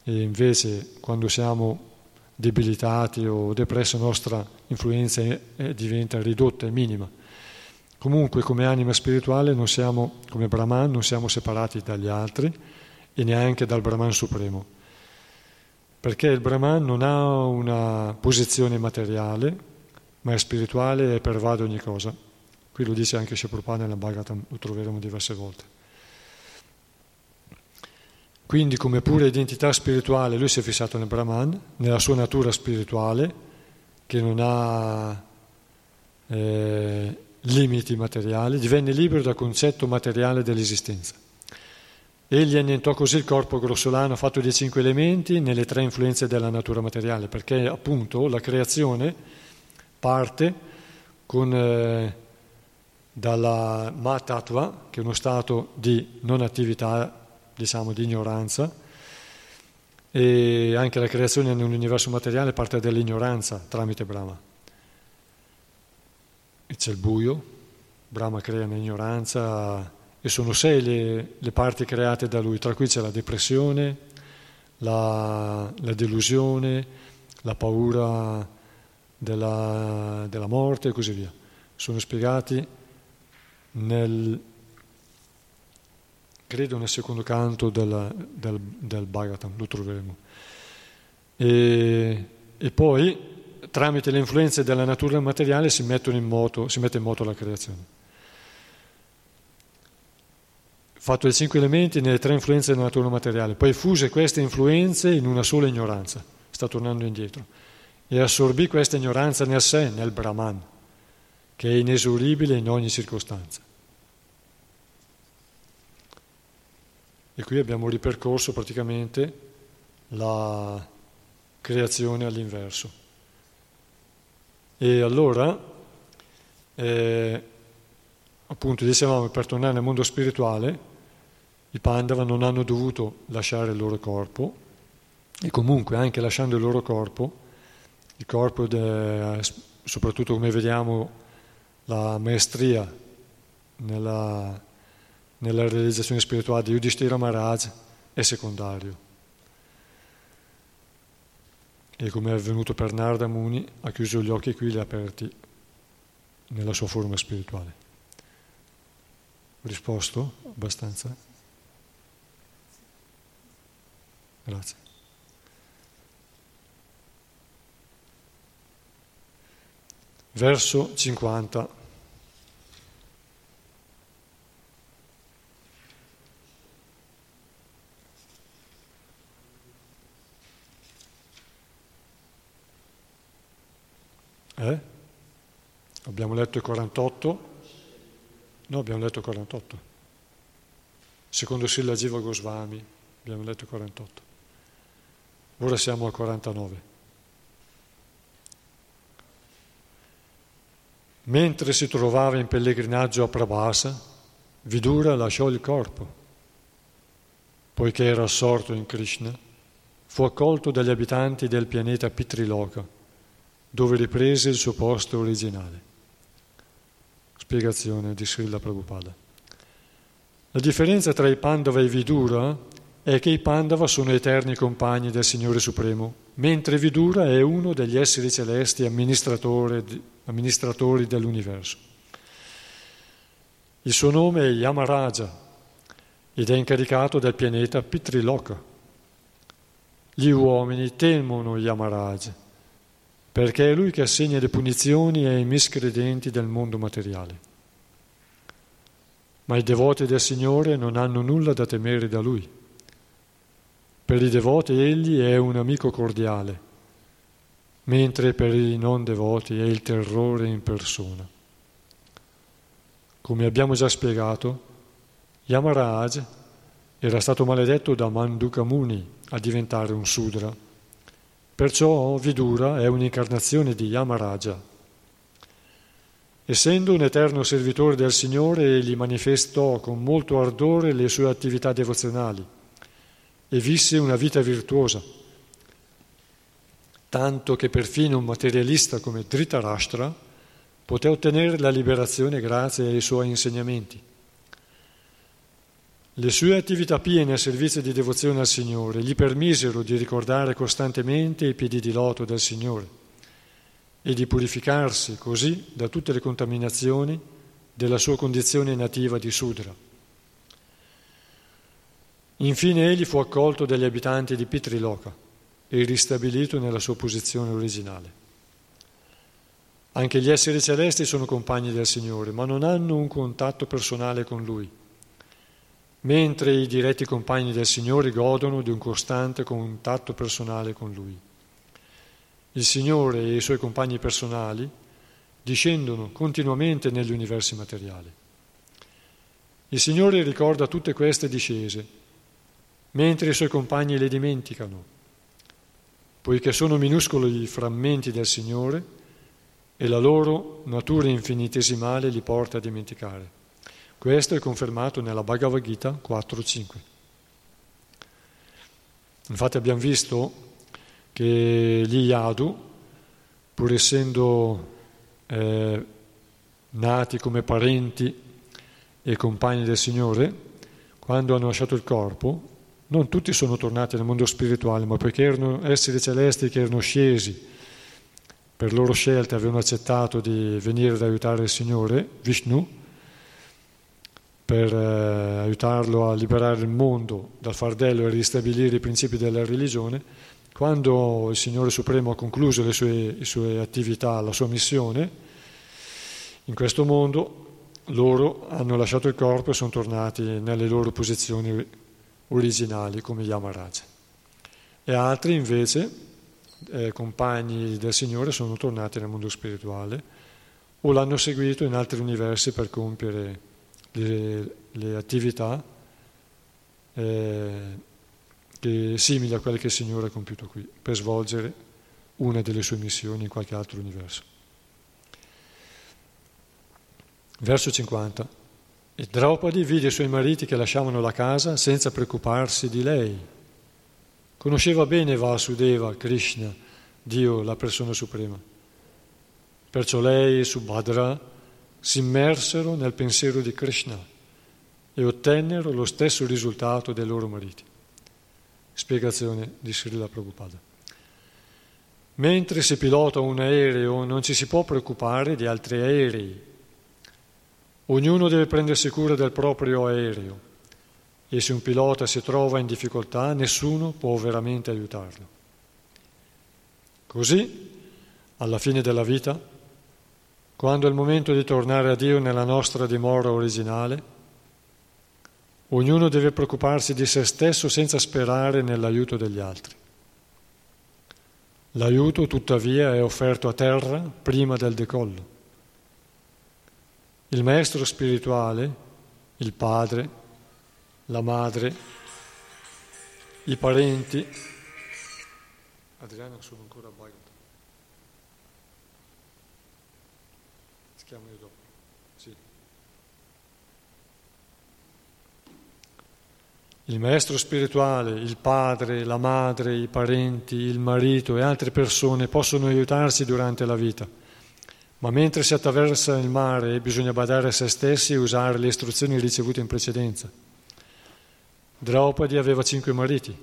Speaker 1: e invece quando siamo debilitati o depressi la nostra influenza è, è, diventa ridotta, è minima. Comunque come anima spirituale non siamo, come Brahman, non siamo separati dagli altri e neanche dal Brahman Supremo perché il Brahman non ha una posizione materiale, ma è spirituale e pervade ogni cosa. Qui lo dice anche Shapurpana nella Bhagavatam, lo troveremo diverse volte. Quindi come pura identità spirituale lui si è fissato nel Brahman, nella sua natura spirituale, che non ha eh, limiti materiali, divenne libero dal concetto materiale dell'esistenza. Egli annientò così il corpo grossolano fatto di cinque elementi nelle tre influenze della natura materiale, perché appunto la creazione parte con, eh, dalla Matattva, che è uno stato di non attività, diciamo di ignoranza, e anche la creazione nell'universo materiale parte dall'ignoranza tramite Brahma. E c'è il buio, Brahma crea un'ignoranza e sono sei le, le, parti create da lui, tra cui c'è la depressione, la, la delusione, la paura della, della, morte e così via. Sono spiegati nel, credo nel secondo canto del, del, del Bhagavatam, lo troveremo. E, e, poi, tramite le influenze della natura materiale, si, in moto, si mette in moto la creazione fatto dei cinque elementi nelle tre influenze della natura materiale, poi fuse queste influenze in una sola ignoranza, sta tornando indietro, e assorbì questa ignoranza nel sé, nel Brahman, che è inesauribile in ogni circostanza. E qui abbiamo ripercorso praticamente la creazione all'inverso. E allora, eh, appunto, dicevamo, per tornare nel mondo spirituale, i Pandava non hanno dovuto lasciare il loro corpo e comunque anche lasciando il loro corpo, il corpo, de, soprattutto come vediamo la maestria nella, nella realizzazione spirituale di Yudhishthira Maharaj è secondario. E come è avvenuto per Narda Muni, ha chiuso gli occhi qui e li ha aperti nella sua forma spirituale. Risposto abbastanza? Grazie. Verso 50. Eh? Abbiamo letto il 48? No, abbiamo letto il 48. Secondo Silla Jiva Goswami abbiamo letto il 48. Ora siamo al 49. Mentre si trovava in pellegrinaggio a Prabhasa, Vidura lasciò il corpo. Poiché era assorto in Krishna, fu accolto dagli abitanti del pianeta Pitriloka, dove riprese il suo posto originale. Spiegazione di Srila Prabhupada. La differenza tra i Pandava e Vidura è che i Pandava sono eterni compagni del Signore Supremo, mentre Vidura è uno degli esseri celesti amministratori, dell'universo. Il suo nome è Yamaraja ed è incaricato del pianeta Pitriloka. Gli uomini temono Yamaraja perché è lui che assegna le punizioni ai miscredenti del mondo materiale. Ma i devoti del Signore non hanno nulla da temere da lui. Per i devoti egli è un amico cordiale, mentre per i non devoti è il terrore in persona. Come abbiamo già spiegato, Yamaraj era stato maledetto da Mandukamuni a diventare un Sudra. Perciò Vidura è un'incarnazione di Yamaraja. Essendo un eterno servitore del Signore, egli manifestò con molto ardore le sue attività devozionali e visse una vita virtuosa, tanto che perfino un materialista come Dhritarashtra poté ottenere la liberazione grazie ai suoi insegnamenti. Le sue attività piene a servizio di devozione al Signore gli permisero di ricordare costantemente i piedi di loto del Signore e di purificarsi così da tutte le contaminazioni della sua condizione nativa di Sudra. Infine egli fu accolto dagli abitanti di Pitriloca e ristabilito nella sua posizione originale. Anche gli esseri celesti sono compagni del Signore, ma non hanno un contatto personale con Lui mentre i diretti compagni del Signore godono di un costante contatto personale con Lui. Il Signore e i suoi compagni personali discendono continuamente negli universi materiali. Il Signore ricorda tutte queste discese, mentre i suoi compagni le dimenticano, poiché sono minuscoli frammenti del Signore e la loro natura infinitesimale li porta a dimenticare. Questo è confermato nella Bhagavad Gita 4.5. Infatti abbiamo visto che gli Yadu, pur essendo eh, nati come parenti e compagni del Signore, quando hanno lasciato il corpo, non tutti sono tornati nel mondo spirituale, ma perché erano esseri celesti che erano scesi per loro scelte, avevano accettato di venire ad aiutare il Signore, Vishnu, per eh, aiutarlo a liberare il mondo dal fardello e ristabilire i principi della religione, quando il Signore Supremo ha concluso le sue, le sue attività, la sua missione, in questo mondo loro hanno lasciato il corpo e sono tornati nelle loro posizioni originali come Yamaraja. E altri invece, eh, compagni del Signore, sono tornati nel mondo spirituale o l'hanno seguito in altri universi per compiere le, le attività eh, che, simili a quelle che il Signore ha compiuto qui, per svolgere una delle sue missioni in qualche altro universo. Verso 50. E Draupadi vide i suoi mariti che lasciavano la casa senza preoccuparsi di lei. Conosceva bene Vasudeva, Krishna, Dio, la persona suprema. Perciò lei, Subhadra, si immersero nel pensiero di Krishna e ottennero lo stesso risultato dei loro mariti. Spiegazione di Srila Prabhupada. Mentre si pilota un aereo non ci si può preoccupare di altri aerei. Ognuno deve prendersi cura del proprio aereo e se un pilota si trova in difficoltà nessuno può veramente aiutarlo. Così, alla fine della vita, quando è il momento di tornare a Dio nella nostra dimora originale, ognuno deve preoccuparsi di se stesso senza sperare nell'aiuto degli altri. L'aiuto, tuttavia, è offerto a terra prima del decollo. Il maestro spirituale, il padre, la madre, i parenti. Adriano sono ancora a Bhagavad. chiamo io dopo. Sì. Il maestro spirituale, il padre, la madre, i parenti, il marito e altre persone possono aiutarsi durante la vita, ma mentre si attraversa il mare bisogna badare a se stessi e usare le istruzioni ricevute in precedenza. Draupadi aveva cinque mariti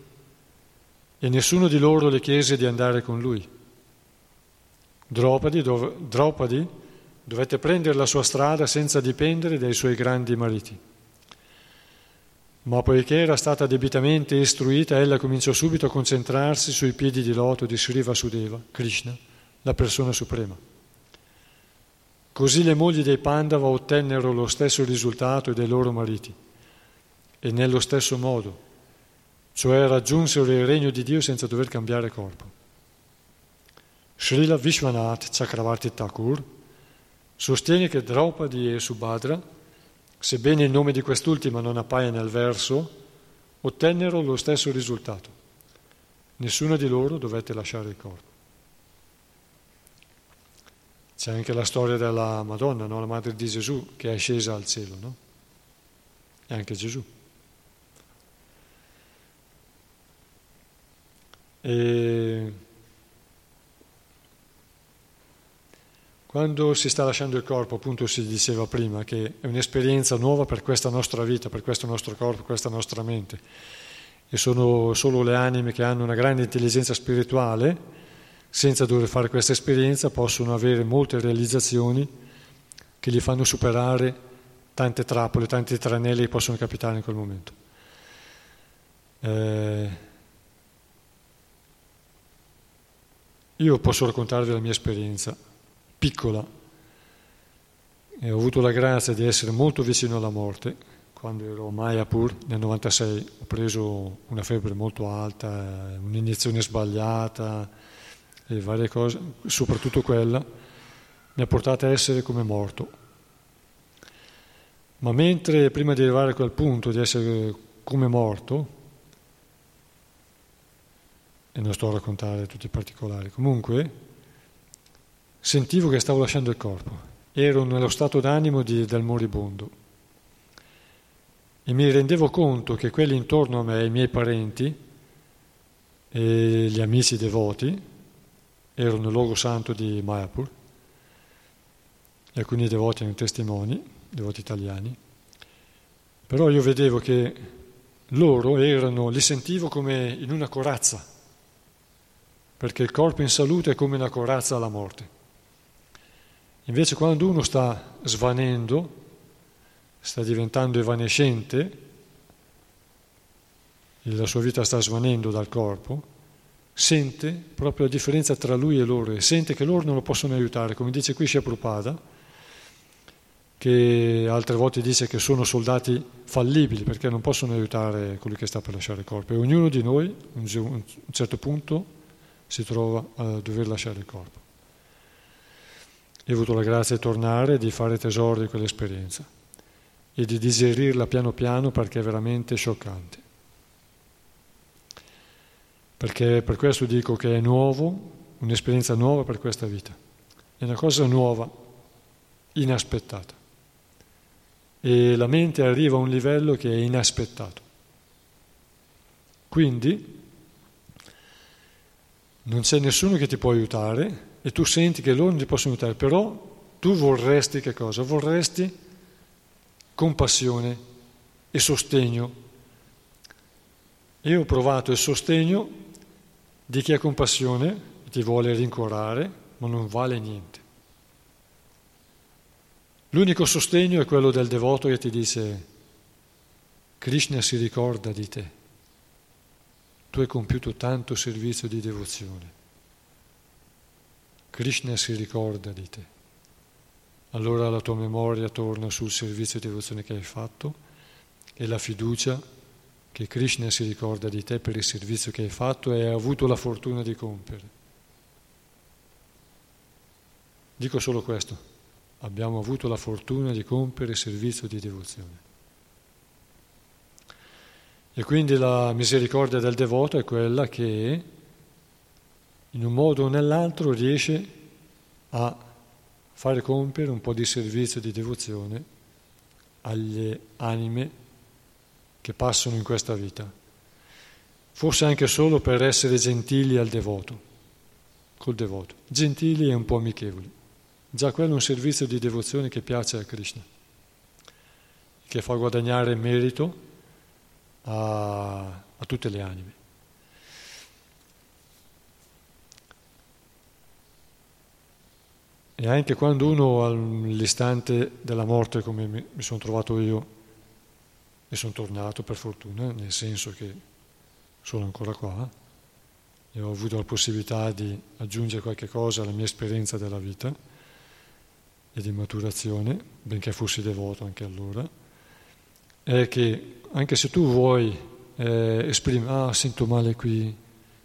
Speaker 1: e nessuno di loro le chiese di andare con lui. Draupadi, dov- Draupadi Dovette prendere la sua strada senza dipendere dai suoi grandi mariti. Ma poiché era stata debitamente istruita, ella cominciò subito a concentrarsi sui piedi di loto di Sri Vasudeva, Krishna, la persona suprema. Così le mogli dei Pandava ottennero lo stesso risultato dei loro mariti e nello stesso modo, cioè raggiunsero il regno di Dio senza dover cambiare corpo. Srila Vishwanath Chakravarti Thakur sostiene che Draupadi e Subhadra, sebbene il nome di quest'ultima non appaia nel verso, ottennero lo stesso risultato. Nessuna di loro dovette lasciare il corpo. C'è anche la storia della Madonna, no? la madre di Gesù, che è scesa al cielo, no? E anche Gesù. E quando si sta lasciando il corpo, appunto si diceva prima, che è un'esperienza nuova per questa nostra vita, per questo nostro corpo, questa nostra mente. E sono solo le anime che hanno una grande intelligenza spirituale senza dover fare questa esperienza, possono avere molte realizzazioni che gli fanno superare tante trappole, tanti tranelli che possono capitare in quel momento. Eh, io posso raccontarvi la mia esperienza, piccola, e ho avuto la grazia di essere molto vicino alla morte. Quando ero a Mayapur nel 96 ho preso una febbre molto alta, un'iniezione sbagliata, e varie cose, soprattutto quella, mi ha portato a essere come morto. Ma mentre prima di arrivare a quel punto di essere come morto, e non sto a raccontare tutti i particolari, comunque sentivo che stavo lasciando il corpo, ero nello stato d'animo di, del moribondo e mi rendevo conto che quelli intorno a me, i miei parenti e gli amici devoti, ero nel luogo santo di Mayapur e alcuni devoti erano testimoni, devoti italiani, però io vedevo che loro erano, li sentivo come in una corazza, perché il corpo in salute è come una corazza alla morte. Invece quando uno sta svanendo, sta diventando evanescente, la sua vita sta svanendo dal corpo, sente proprio la differenza tra lui e loro e sente che loro non lo possono aiutare, come dice qui Prabhupada, che altre volte dice che sono soldati fallibili perché non possono aiutare colui che sta per lasciare il corpo e ognuno di noi a un certo punto si trova a dover lasciare il corpo. E ho avuto la grazia di tornare di fare tesoro di quell'esperienza e di digerirla piano piano perché è veramente scioccante perché per questo dico che è nuovo, un'esperienza nuova per questa vita, è una cosa nuova, inaspettata. E la mente arriva a un livello che è inaspettato. Quindi non c'è nessuno che ti può aiutare e tu senti che loro non ti possono aiutare, però tu vorresti che cosa? Vorresti compassione e sostegno. Io ho provato il sostegno di chi ha compassione ti vuole rincuorare, ma non vale niente. L'unico sostegno è quello del devoto che ti dice Krishna si ricorda di te, tu hai compiuto tanto servizio di devozione, Krishna si ricorda di te. Allora la tua memoria torna sul servizio di devozione che hai fatto e la fiducia che Krishna si ricorda di te per il servizio che hai fatto e hai avuto la fortuna di compiere. Dico solo questo, abbiamo avuto la fortuna di compiere il servizio di devozione. E quindi la misericordia del devoto è quella che in un modo o nell'altro riesce a fare compiere un po' di servizio di devozione alle anime che passano in questa vita, forse anche solo per essere gentili al devoto, col devoto, gentili e un po' amichevoli. Già quello è un servizio di devozione che piace a Krishna, che fa guadagnare merito a, a tutte le anime. E anche quando uno all'istante della morte, come mi sono trovato io, e sono tornato per fortuna, nel senso che sono ancora qua e ho avuto la possibilità di aggiungere qualche cosa alla mia esperienza della vita e di maturazione, benché fossi devoto anche allora, è che anche se tu vuoi eh, esprimere, ah sento male qui,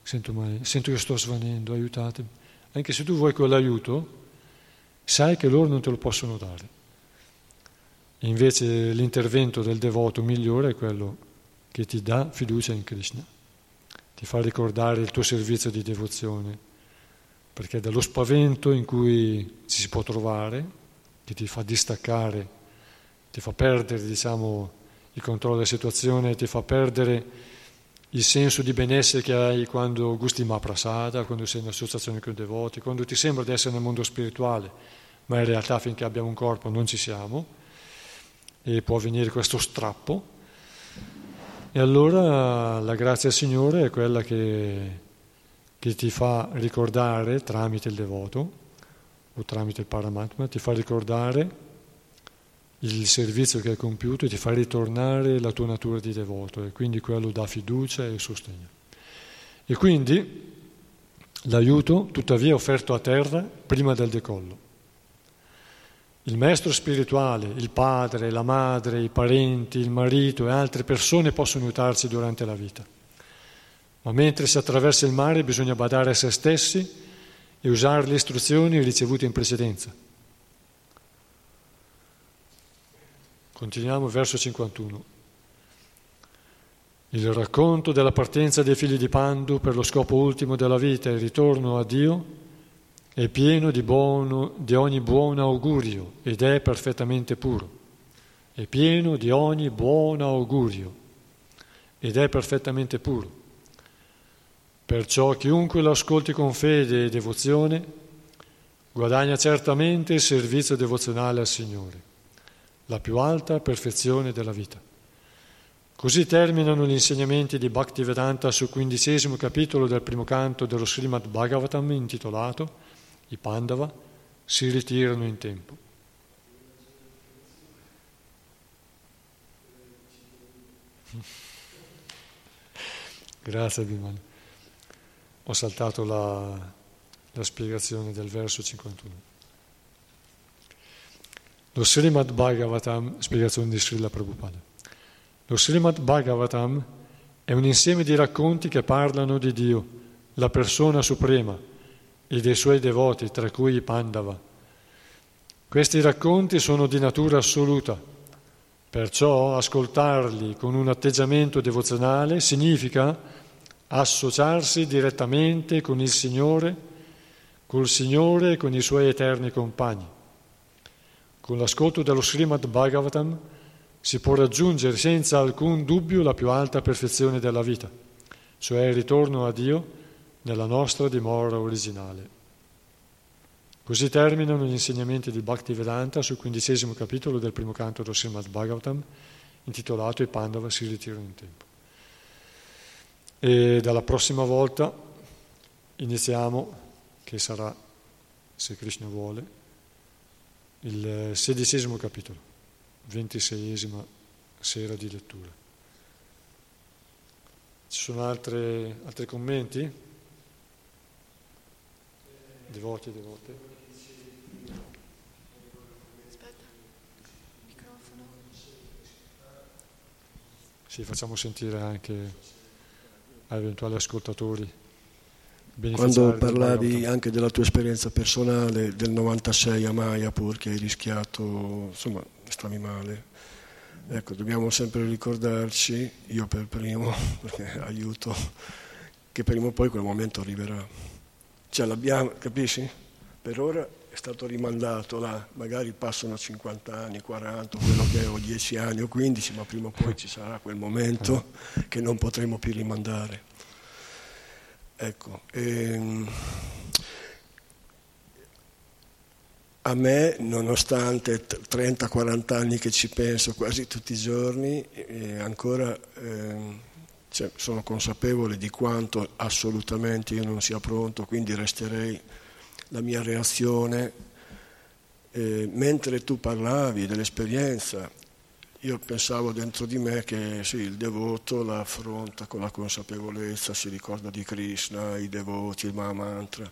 Speaker 1: sento male, sento che sto svanendo, aiutatemi, anche se tu vuoi quell'aiuto, sai che loro non te lo possono dare. Invece l'intervento del devoto migliore è quello che ti dà fiducia in Krishna, ti fa ricordare il tuo servizio di devozione, perché dallo spavento in cui ci si può trovare, che ti fa distaccare, ti fa perdere diciamo, il controllo della situazione, ti fa perdere il senso di benessere che hai quando gusti Mahaprasada, quando sei in associazione con i devoti, quando ti sembra di essere nel mondo spirituale, ma in realtà finché abbiamo un corpo non ci siamo e può avvenire questo strappo. E allora la grazia del Signore è quella che, che ti fa ricordare tramite il devoto o tramite il Paramatma, ti fa ricordare il servizio che hai compiuto e ti fa ritornare la tua natura di devoto e quindi quello dà fiducia e sostegno. E quindi l'aiuto tuttavia è offerto a terra prima del decollo. Il maestro spirituale, il padre, la madre, i parenti, il marito e altre persone possono aiutarci durante la vita. Ma mentre si attraversa il mare bisogna badare a se stessi e usare le istruzioni ricevute in precedenza. Continuiamo verso 51. Il racconto della partenza dei figli di Pandu per lo scopo ultimo della vita, il ritorno a Dio, è pieno di, buono, di ogni buon augurio ed è perfettamente puro. È pieno di ogni buon augurio ed è perfettamente puro. Perciò chiunque lo ascolti con fede e devozione guadagna certamente il servizio devozionale al Signore, la più alta perfezione della vita. Così terminano gli insegnamenti di Bhaktivedanta sul quindicesimo capitolo del primo canto dello Srimad Bhagavatam intitolato i Pandava si ritirano in tempo. Grazie Bimal. Ho saltato la, la spiegazione del verso 51. Lo Srimad Bhagavatam, spiegazione di Srila Prabhupada. Lo Srimad Bhagavatam è un insieme di racconti che parlano di Dio, la persona suprema, e dei suoi devoti, tra cui Pandava. Questi racconti sono di natura assoluta, perciò ascoltarli con un atteggiamento devozionale significa associarsi direttamente con il Signore, col Signore e con i suoi eterni compagni. Con l'ascolto dello Srimad Bhagavatam si può raggiungere senza alcun dubbio la più alta perfezione della vita, cioè il ritorno a Dio nella nostra dimora originale. Così terminano gli insegnamenti di Bhaktivedanta sul quindicesimo capitolo del primo canto del Srimad Bhagavatam, intitolato I Pandava si ritirano in tempo. E dalla prossima volta iniziamo, che sarà, se Krishna vuole, il sedicesimo capitolo, ventiseiesima sera di lettura. Ci sono altre, altri commenti? Devoti e devote. Aspetta, microfono. Sì, facciamo sentire anche a eventuali ascoltatori.
Speaker 3: Quando parlavi anche della tua esperienza personale del 96 a Mayapur che hai rischiato, insomma, stavi male. Ecco, dobbiamo sempre ricordarci, io per primo, perché aiuto, che prima o poi quel momento arriverà. Ce l'abbiamo, capisci? Per ora è stato rimandato là, magari passano 50 anni, 40, quello che ho 10 anni o 15, ma prima o poi ci sarà quel momento che non potremo più rimandare. Ecco, ehm, a me, nonostante 30-40 anni che ci penso quasi tutti i giorni, eh, ancora... Eh, cioè, sono consapevole di quanto assolutamente io non sia pronto, quindi resterei la mia reazione. Eh, mentre tu parlavi dell'esperienza, io pensavo dentro di me che sì, il devoto la affronta con la consapevolezza, si ricorda di Krishna, i devoti, il Mahamantra,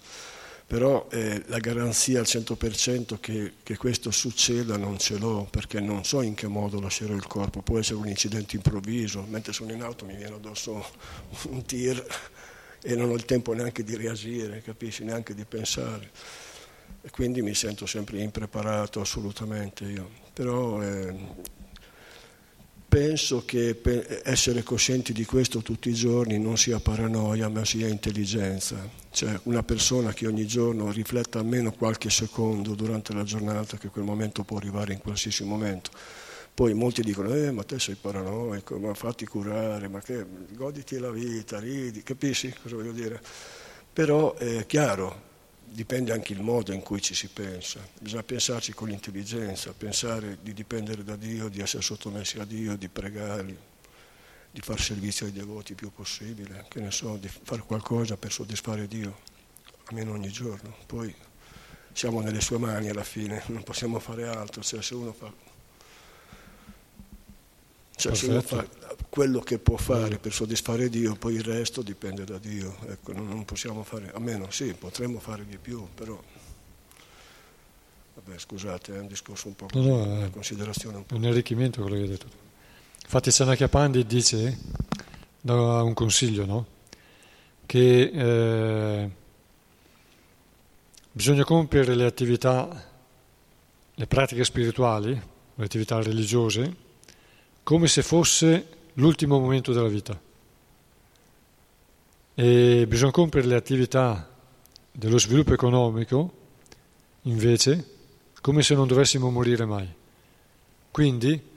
Speaker 3: però eh, la garanzia al 100% che, che, questo succeda non ce l'ho, perché non so in che modo lascerò il corpo, può essere un incidente improvviso, mentre sono in auto mi viene addosso un tir e non ho il tempo neanche di reagire, capisci, neanche di pensare. E quindi mi sento sempre impreparato assolutamente io. Però eh, penso che essere coscienti di questo tutti i giorni non sia paranoia, ma sia intelligenza. Cioè una persona che ogni giorno rifletta almeno qualche secondo durante la giornata, che quel momento può arrivare in qualsiasi momento. Poi molti dicono, eh, ma te sei paranoico, ma fatti curare, ma che, goditi la vita, ridi, capisci cosa voglio dire? Però è chiaro, dipende anche il modo in cui ci si pensa, bisogna pensarci con l'intelligenza, pensare di dipendere da Dio, di essere sottomessi a Dio, di pregarli, di far servizio ai devoti il più possibile, che ne so, di fare qualcosa per soddisfare Dio, almeno ogni giorno. Poi siamo nelle sue mani alla fine, non possiamo fare altro, cioè se uno fa cioè se uno fa quello che può fare per soddisfare Dio, poi il resto dipende da Dio. Ecco, non possiamo fare, a meno sì, potremmo fare di più, però... Vabbè, scusate, è un discorso un po' no, no, una considerazione un po'.
Speaker 1: Un arricchimento quello che hai detto. Infatti Sanakya Pandi dice, dà un consiglio, no? Che eh, bisogna compiere le attività, le pratiche spirituali, le attività religiose, come se fosse l'ultimo momento della vita. E bisogna compiere le attività dello sviluppo economico, invece, come se non dovessimo morire mai. Quindi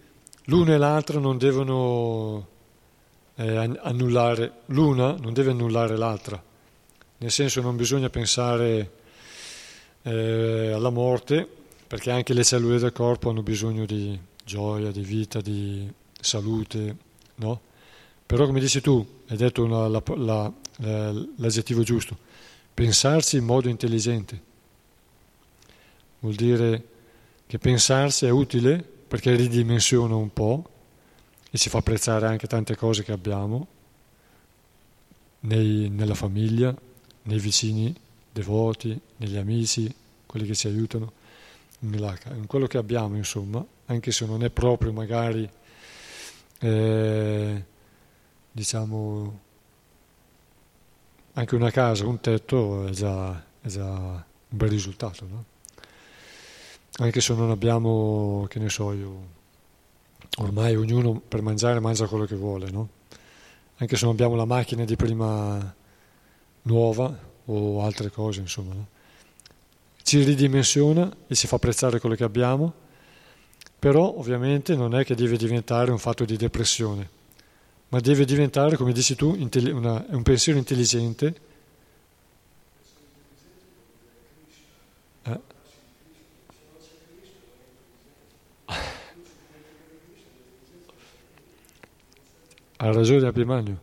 Speaker 1: l'una e l'altra non devono eh, annullare, l'una non deve annullare l'altra, nel senso non bisogna pensare eh, alla morte, perché anche le cellule del corpo hanno bisogno di gioia, di vita, di salute, no? Però come dici tu, hai detto una, la, la, l'aggettivo giusto, pensarsi in modo intelligente. Vuol dire che pensarsi è utile perché ridimensiona un po' e ci fa apprezzare anche tante cose che abbiamo nei, nella famiglia, nei vicini devoti, negli amici, quelli che ci aiutano, in quello che abbiamo insomma, anche se non è proprio magari eh, diciamo anche una casa, un tetto è già, è già un bel risultato, no? Anche se non abbiamo, che ne so io, ormai ognuno per mangiare mangia quello che vuole, no? Anche se non abbiamo la macchina di prima nuova o altre cose, insomma, no? Ci ridimensiona e ci fa apprezzare quello che abbiamo però ovviamente non è che deve diventare un fatto di depressione, ma deve diventare, come dici tu, un pensiero intelligente. Ha ragione Abhimanyu.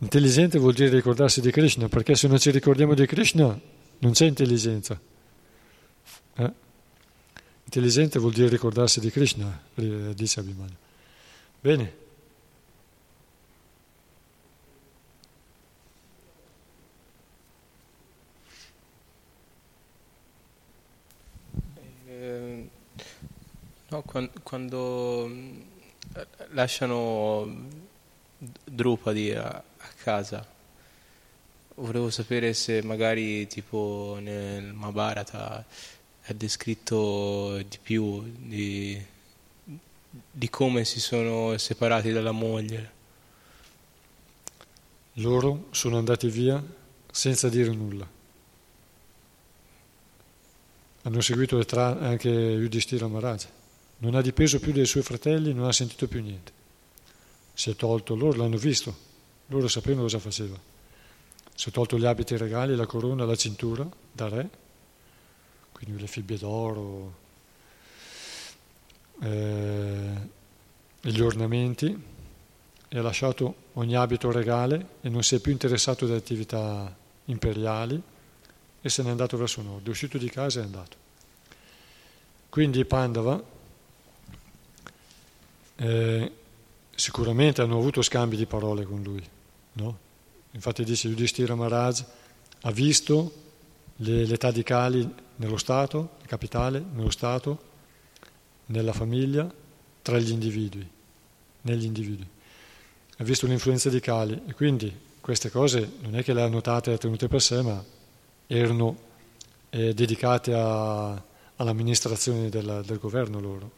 Speaker 1: Intelligente vuol dire ricordarsi di Krishna, perché se non ci ricordiamo di Krishna non c'è intelligenza. Eh? Intelligente vuol dire ricordarsi di Krishna, dice Abhimanyu. Bene.
Speaker 4: Eh, no, quando, quando, eh, lasciano Drupadi a, a casa, volevo sapere se magari tipo nel Mahabharata è descritto di più di, di come si sono separati dalla moglie.
Speaker 1: Loro sono andati via senza dire nulla. Hanno seguito anche Yudhishthira Maharaj. Non ha dipeso più dai suoi fratelli, non ha sentito più niente. Si è tolto, loro l'hanno visto, loro sapevano cosa faceva. Si è tolto gli abiti regali, la corona, la cintura da re quindi le fibbie d'oro, eh, gli ornamenti, e ha lasciato ogni abito regale e non si è più interessato alle attività imperiali e se n'è andato verso nord, è uscito di casa e è andato. Quindi Pandava eh, sicuramente hanno avuto scambi di parole con lui. No? Infatti dice Yudhishthira Maharaj ha visto le, l'età di Kali nello Stato, la capitale, nello Stato, nella famiglia, tra gli individui, negli individui. Ha visto l'influenza di Kali e quindi queste cose non è che le ha notate e le ha tenute per sé, ma erano eh, dedicate a, all'amministrazione del, del governo loro,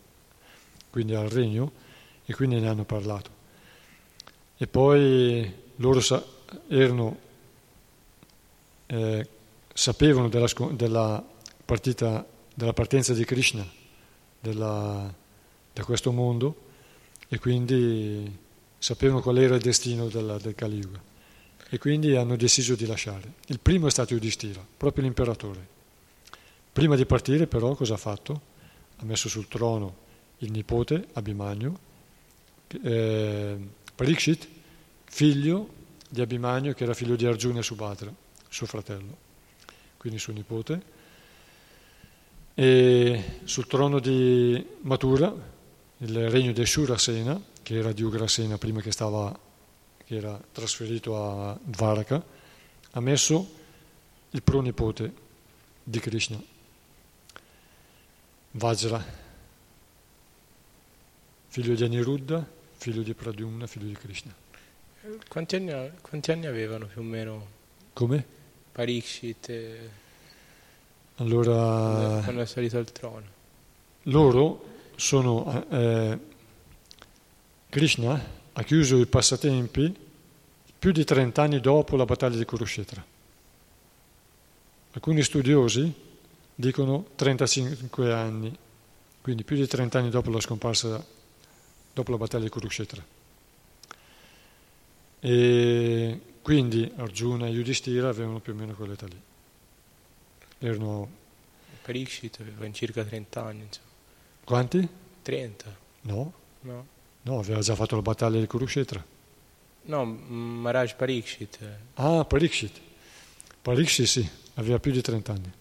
Speaker 1: quindi al regno, e quindi ne hanno parlato. E poi loro sa- erano, eh, sapevano della, della, partita, della, partenza di Krishna della, da questo mondo e quindi sapevano qual era il destino del, del Kali Yuga e quindi hanno deciso di lasciare. Il primo è stato Yudhishthira, proprio l'imperatore. Prima di partire però cosa ha fatto? Ha messo sul trono il nipote Abhimanyu, eh, Parikshit, figlio di Abhimanyu che era figlio di Arjuna e Subhadra, suo fratello, quindi suo nipote. E sul trono di Mathura, il regno di Shurasena, che era di Ugrasena prima che stava che era trasferito a Dvaraka, ha messo il pronipote di Krishna, Vajra, figlio di Aniruddha, figlio di Pradyumna, figlio di Krishna.
Speaker 4: Quanti anni, quanti anni avevano più o meno?
Speaker 1: Come?
Speaker 4: Parikshit e...
Speaker 1: Allora...
Speaker 4: Quando è salito al trono.
Speaker 1: Loro sono... Eh, Krishna ha chiuso i passatempi più di 30 anni dopo la battaglia di Kurukshetra. Alcuni studiosi dicono 35 anni, quindi più di 30 anni dopo la scomparsa, dopo la battaglia di Kurukshetra. E quindi Arjuna e Yudhishthira avevano più o meno quell'età lì. Erano...
Speaker 4: Parikshit aveva circa 30 anni. Insomma.
Speaker 1: Quanti?
Speaker 4: 30.
Speaker 1: No.
Speaker 4: No.
Speaker 1: No, aveva già fatto la battaglia di Kurukshetra.
Speaker 4: No, Maharaj Parikshit.
Speaker 1: Ah, Parikshit. Parikshit sì, aveva più di 30 anni.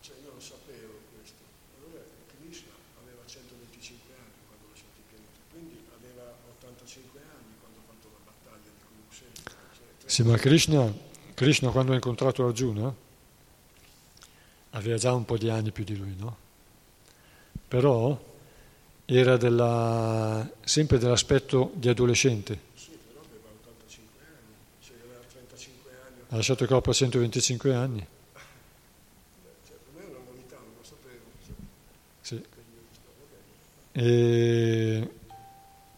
Speaker 3: Cioè io lo sapevo questo. Allora Krishna aveva 125 anni quando lasciò il pianeta, quindi aveva 85 anni quando ha fatto la battaglia di Kurukshetra. Cioè,
Speaker 1: sì, ma Krishna, Krishna quando ha incontrato Arjuna aveva già un po' di anni più di lui, no? Però era della, sempre dell'aspetto di adolescente.
Speaker 3: Sì, però aveva 85 anni, cioè aveva 35 anni.
Speaker 1: Ha lasciato il corpo a 125 anni.
Speaker 3: Cioè, per me è una novità, non lo sapevo.
Speaker 1: Sì. E,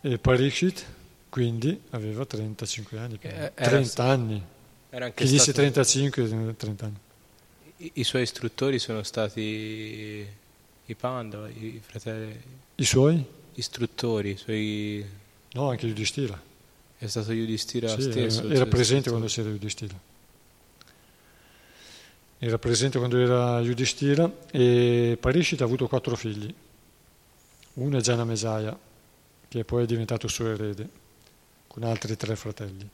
Speaker 1: e Parikshit quindi aveva 35 anni, eh, 30 anni.
Speaker 4: Era anche
Speaker 1: Chi disse 35, 30 anni.
Speaker 4: I, I, suoi istruttori sono stati i Pandava, i fratelli.
Speaker 1: I suoi?
Speaker 4: Istruttori, i suoi...
Speaker 1: No, anche Yudhishthira.
Speaker 4: È stato Yudhishthira
Speaker 1: sì,
Speaker 4: stesso.
Speaker 1: Era, era presente quando c'era Yudhishthira. Era presente quando era Yudhishthira e Parishit ha avuto quattro figli. Uno è Jana Mesaya, che poi è diventato suo erede, con altri tre fratelli.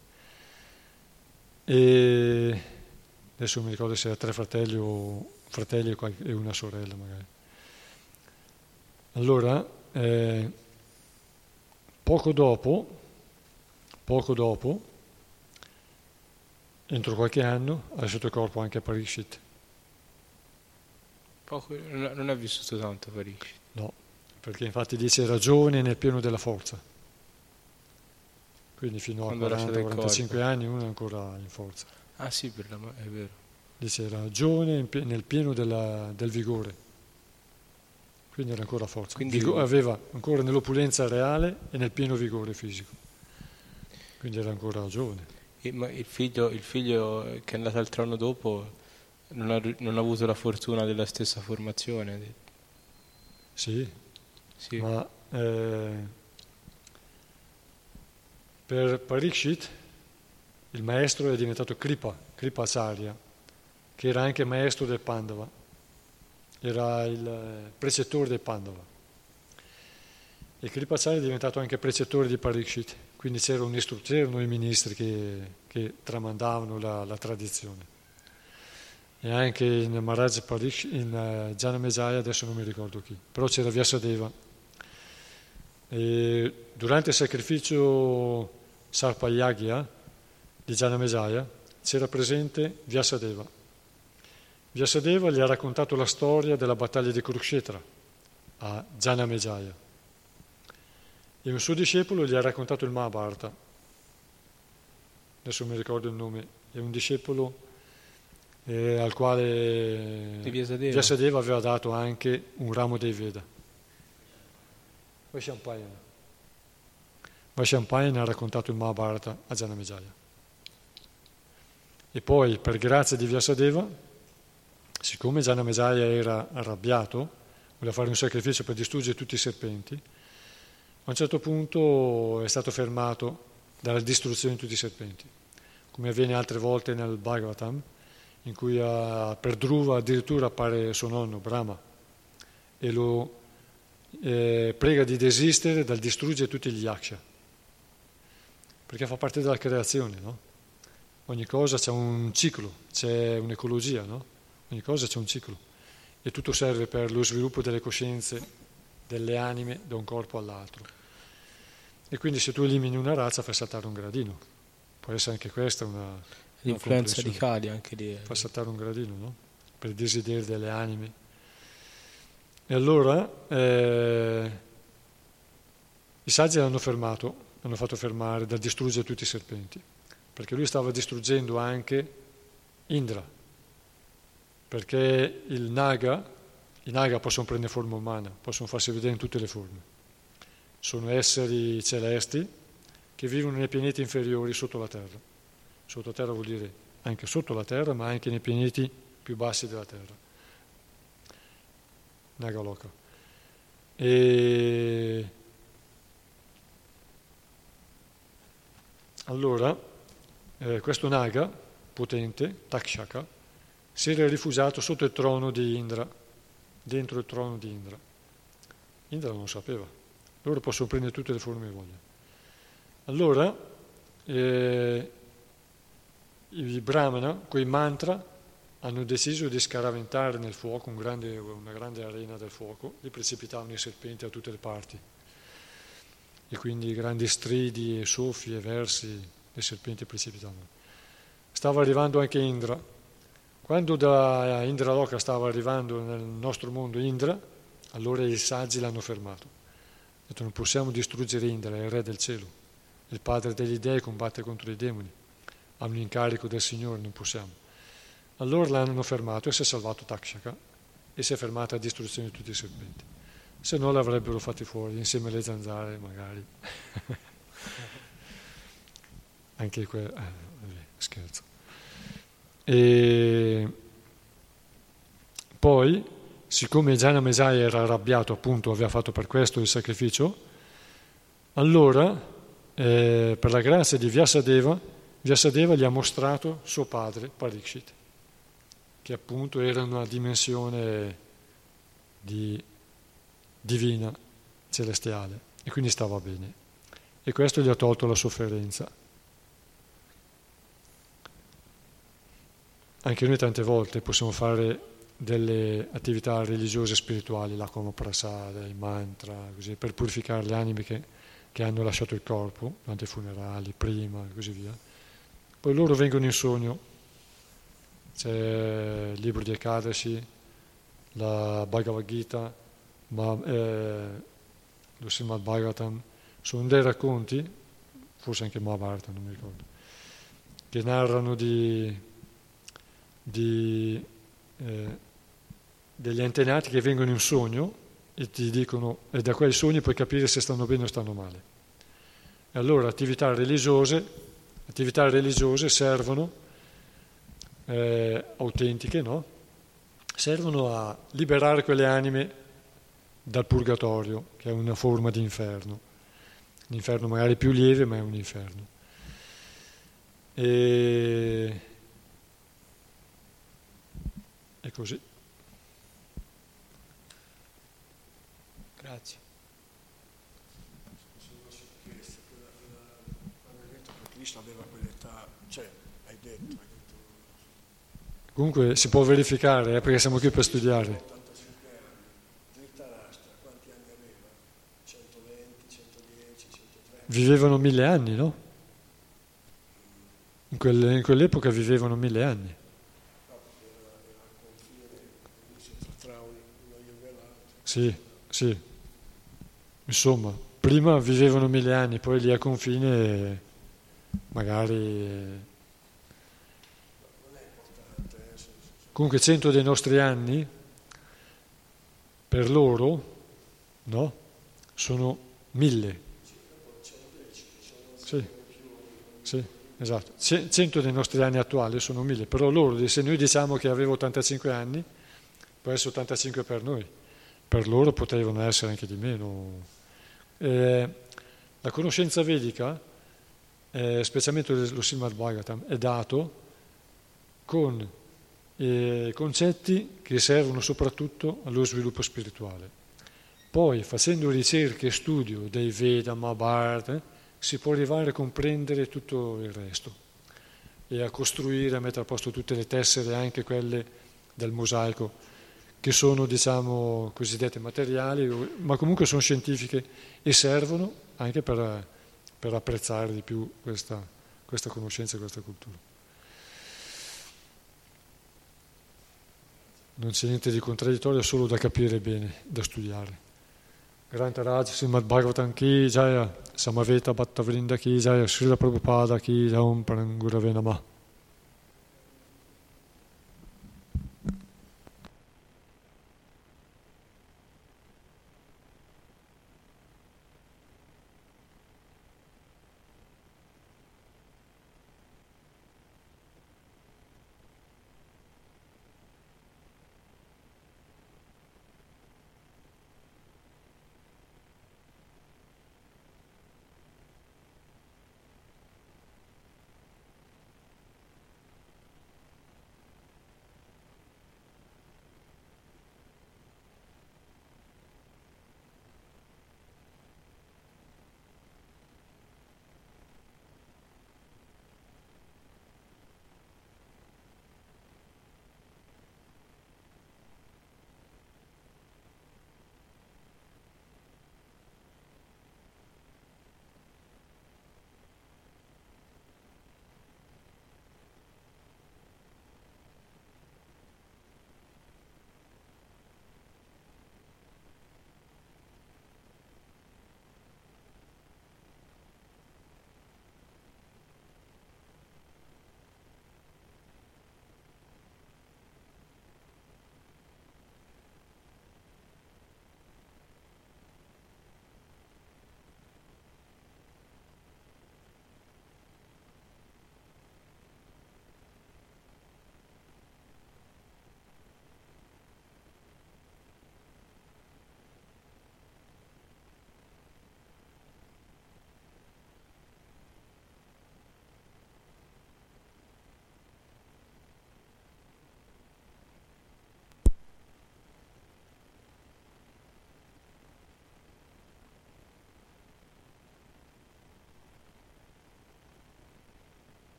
Speaker 1: E adesso mi ricordo se era tre fratelli o fratelli e una sorella magari. Allora, eh, poco dopo, poco dopo, entro qualche anno, ha lasciato il corpo anche a Parishit.
Speaker 4: Poco, non ha vissuto tanto Parishit.
Speaker 1: No, perché infatti dice era giovane nel pieno della forza. Quindi fino a 40-45 anni uno è ancora in forza.
Speaker 4: Ah sì, per la, è vero.
Speaker 1: Dice era giovane nel pieno della, del vigore, quindi era ancora forza. Quindi Vigo, aveva ancora nell'opulenza reale e nel pieno vigore fisico. Quindi era ancora giovane.
Speaker 4: E, ma il figlio, il figlio, che è andato al trono dopo non ha, non ha, avuto la fortuna della stessa formazione?
Speaker 1: Sì, sì. ma eh, per Parikshit il maestro è diventato Kripa, Kripa Acharya, che era anche maestro del Pandava, era il eh, precettore del Pandava. E Kripa Acharya è diventato anche precettore di Parikshit, quindi c'era un istruttore, c'erano i ministri che, che tramandavano la, la tradizione. e anche in Maharaj Parish, in uh, Jana Mejaya, adesso non mi ricordo chi, però c'era Vyasadeva. E durante il sacrificio Sarpayagya di Jana Mejaya c'era presente Vyasadeva. Vyasadeva gli ha raccontato la storia della battaglia di Kurukshetra a Jana Mejaya e un suo discepolo gli ha raccontato il Mahabharata. Adesso mi ricordo il nome, è un discepolo eh, al quale Vyasadeva aveva dato anche un ramo dei Veda. Vaishampayana. Vaishampayana ha raccontato il Mahabharata a Janamejaya. E poi, per grazia di Vyasadeva, siccome Janamejaya era arrabbiato, voleva fare un sacrificio per distruggere tutti i serpenti, a un certo punto è stato fermato dalla distruzione di tutti i serpenti, come avviene altre volte nel Bhagavatam, in cui a, per Dhruva addirittura appare suo nonno, Brahma, e lo eh, prega di desistere dal distruggere tutti gli yaksha, perché fa parte della creazione, no? Ogni cosa c'è un ciclo, c'è un'ecologia, no? Ogni cosa c'è un ciclo e tutto serve per lo sviluppo delle coscienze, delle anime da un corpo all'altro. E quindi se tu elimini una razza fai saltare un gradino. Può essere anche questa una
Speaker 4: l'influenza di Kali anche lì.
Speaker 1: Fa saltare un gradino, no? Per i desideri delle anime. E allora eh, i saggi l'hanno fermato, l'hanno fatto fermare da distruggere tutti i serpenti, perché lui stava distruggendo anche Indra, perché il Naga, i Naga possono prendere forma umana, possono farsi vedere in tutte le forme. Sono esseri celesti che vivono nei pianeti inferiori sotto la Terra. Sottoterra vuol dire anche sotto la terra, ma anche nei pianeti più bassi della terra. Nagaloka. E allora, eh, questo Naga, potente, Takshaka, si era rifugiato sotto il trono di Indra, dentro il trono di Indra. Indra non lo sapeva, loro possono prendere tutte le forme che vogliono. Allora, eh, i brahmana, quei mantra, hanno deciso di scaraventare nel fuoco un grande, una grande arena del fuoco, li precipitavano i serpenti a tutte le parti. E quindi grandi stridi e soffi e versi i serpenti precipitavano. Stava arrivando anche Indra. Quando da Indra Loka stava arrivando nel nostro mondo Indra, allora i saggi l'hanno fermato. Hanno detto non possiamo distruggere Indra, è il re del cielo, il padre degli dei combatte contro i demoni ha un incarico del Signore, non possiamo. Allora l'hanno fermato e si è salvato Takshaka e si è fermata la distruzione di tutti i serpenti. Se no l'avrebbero fatti fuori insieme alle zanzare magari. Anche quello, eh, scherzo. E poi, siccome Jana Mesai era arrabbiato, appunto, aveva fatto per questo il sacrificio, allora, eh, per la grazia di Vyasadeva, Vyasadeva gli ha mostrato suo padre, Parikshit, che appunto era una dimensione di, divina, celestiale, e quindi stava bene. E questo gli ha tolto la sofferenza. Anche noi tante volte possiamo fare delle attività religiose e spirituali, la prasada, i mantra, così, per purificare le anime che, che hanno lasciato il corpo durante i funerali, prima e così via poi loro vengono in sogno, c'è il libro di Ekadashi, la Bhagavad Gita, ma, eh, lo Srimad Bhagavatam, sono dei racconti, forse anche Mahabharata, non mi ricordo, che narrano di, di, eh, degli antenati che vengono in sogno e ti dicono, e da quei sogni puoi capire se stanno bene o stanno male. E allora attività religiose attività religiose servono, eh, autentiche, no? servono a liberare quelle anime dal purgatorio, che è una forma di inferno. L'inferno magari più lieve, ma è un inferno. E, e così.
Speaker 4: Grazie.
Speaker 3: Cristo aveva quell'età, cioè, hai detto, hai detto
Speaker 1: Comunque si può verificare, eh, perché siamo qui per studiare. Vivevano mille anni, no? In, quelle, in quell'epoca vivevano mille anni. Sì, sì. Insomma, prima vivevano mille anni, poi lì a confine magari... Comunque cento dei nostri anni, per loro, no? Sono mille. Sì, sì, esatto. Cento dei nostri anni attuali sono mille, però loro, se noi diciamo che avevo 85 anni, può essere 85 per noi per loro potevano essere anche di meno. Eh, la conoscenza vedica, eh, specialmente lo Srimad Bhagavatam, è dato con eh, concetti che servono soprattutto allo sviluppo spirituale. Poi, facendo ricerche e studio dei Veda, Mahabharata, si può arrivare a comprendere tutto il resto e a costruire, a mettere a posto tutte le tessere, anche quelle del mosaico che sono diciamo cosiddette materiali, ma comunque sono scientifiche e servono anche per, per apprezzare di più questa, questa conoscenza e questa cultura. Non c'è niente di contraddittorio, solo da capire bene, da studiare. Granta Raj, Srimad Bhagavatam Ki Jaya, Samaveta Bhatta Vrinda Ki Jaya, Srila Prabhupada Ki Jaya, Om Parangurave Namah.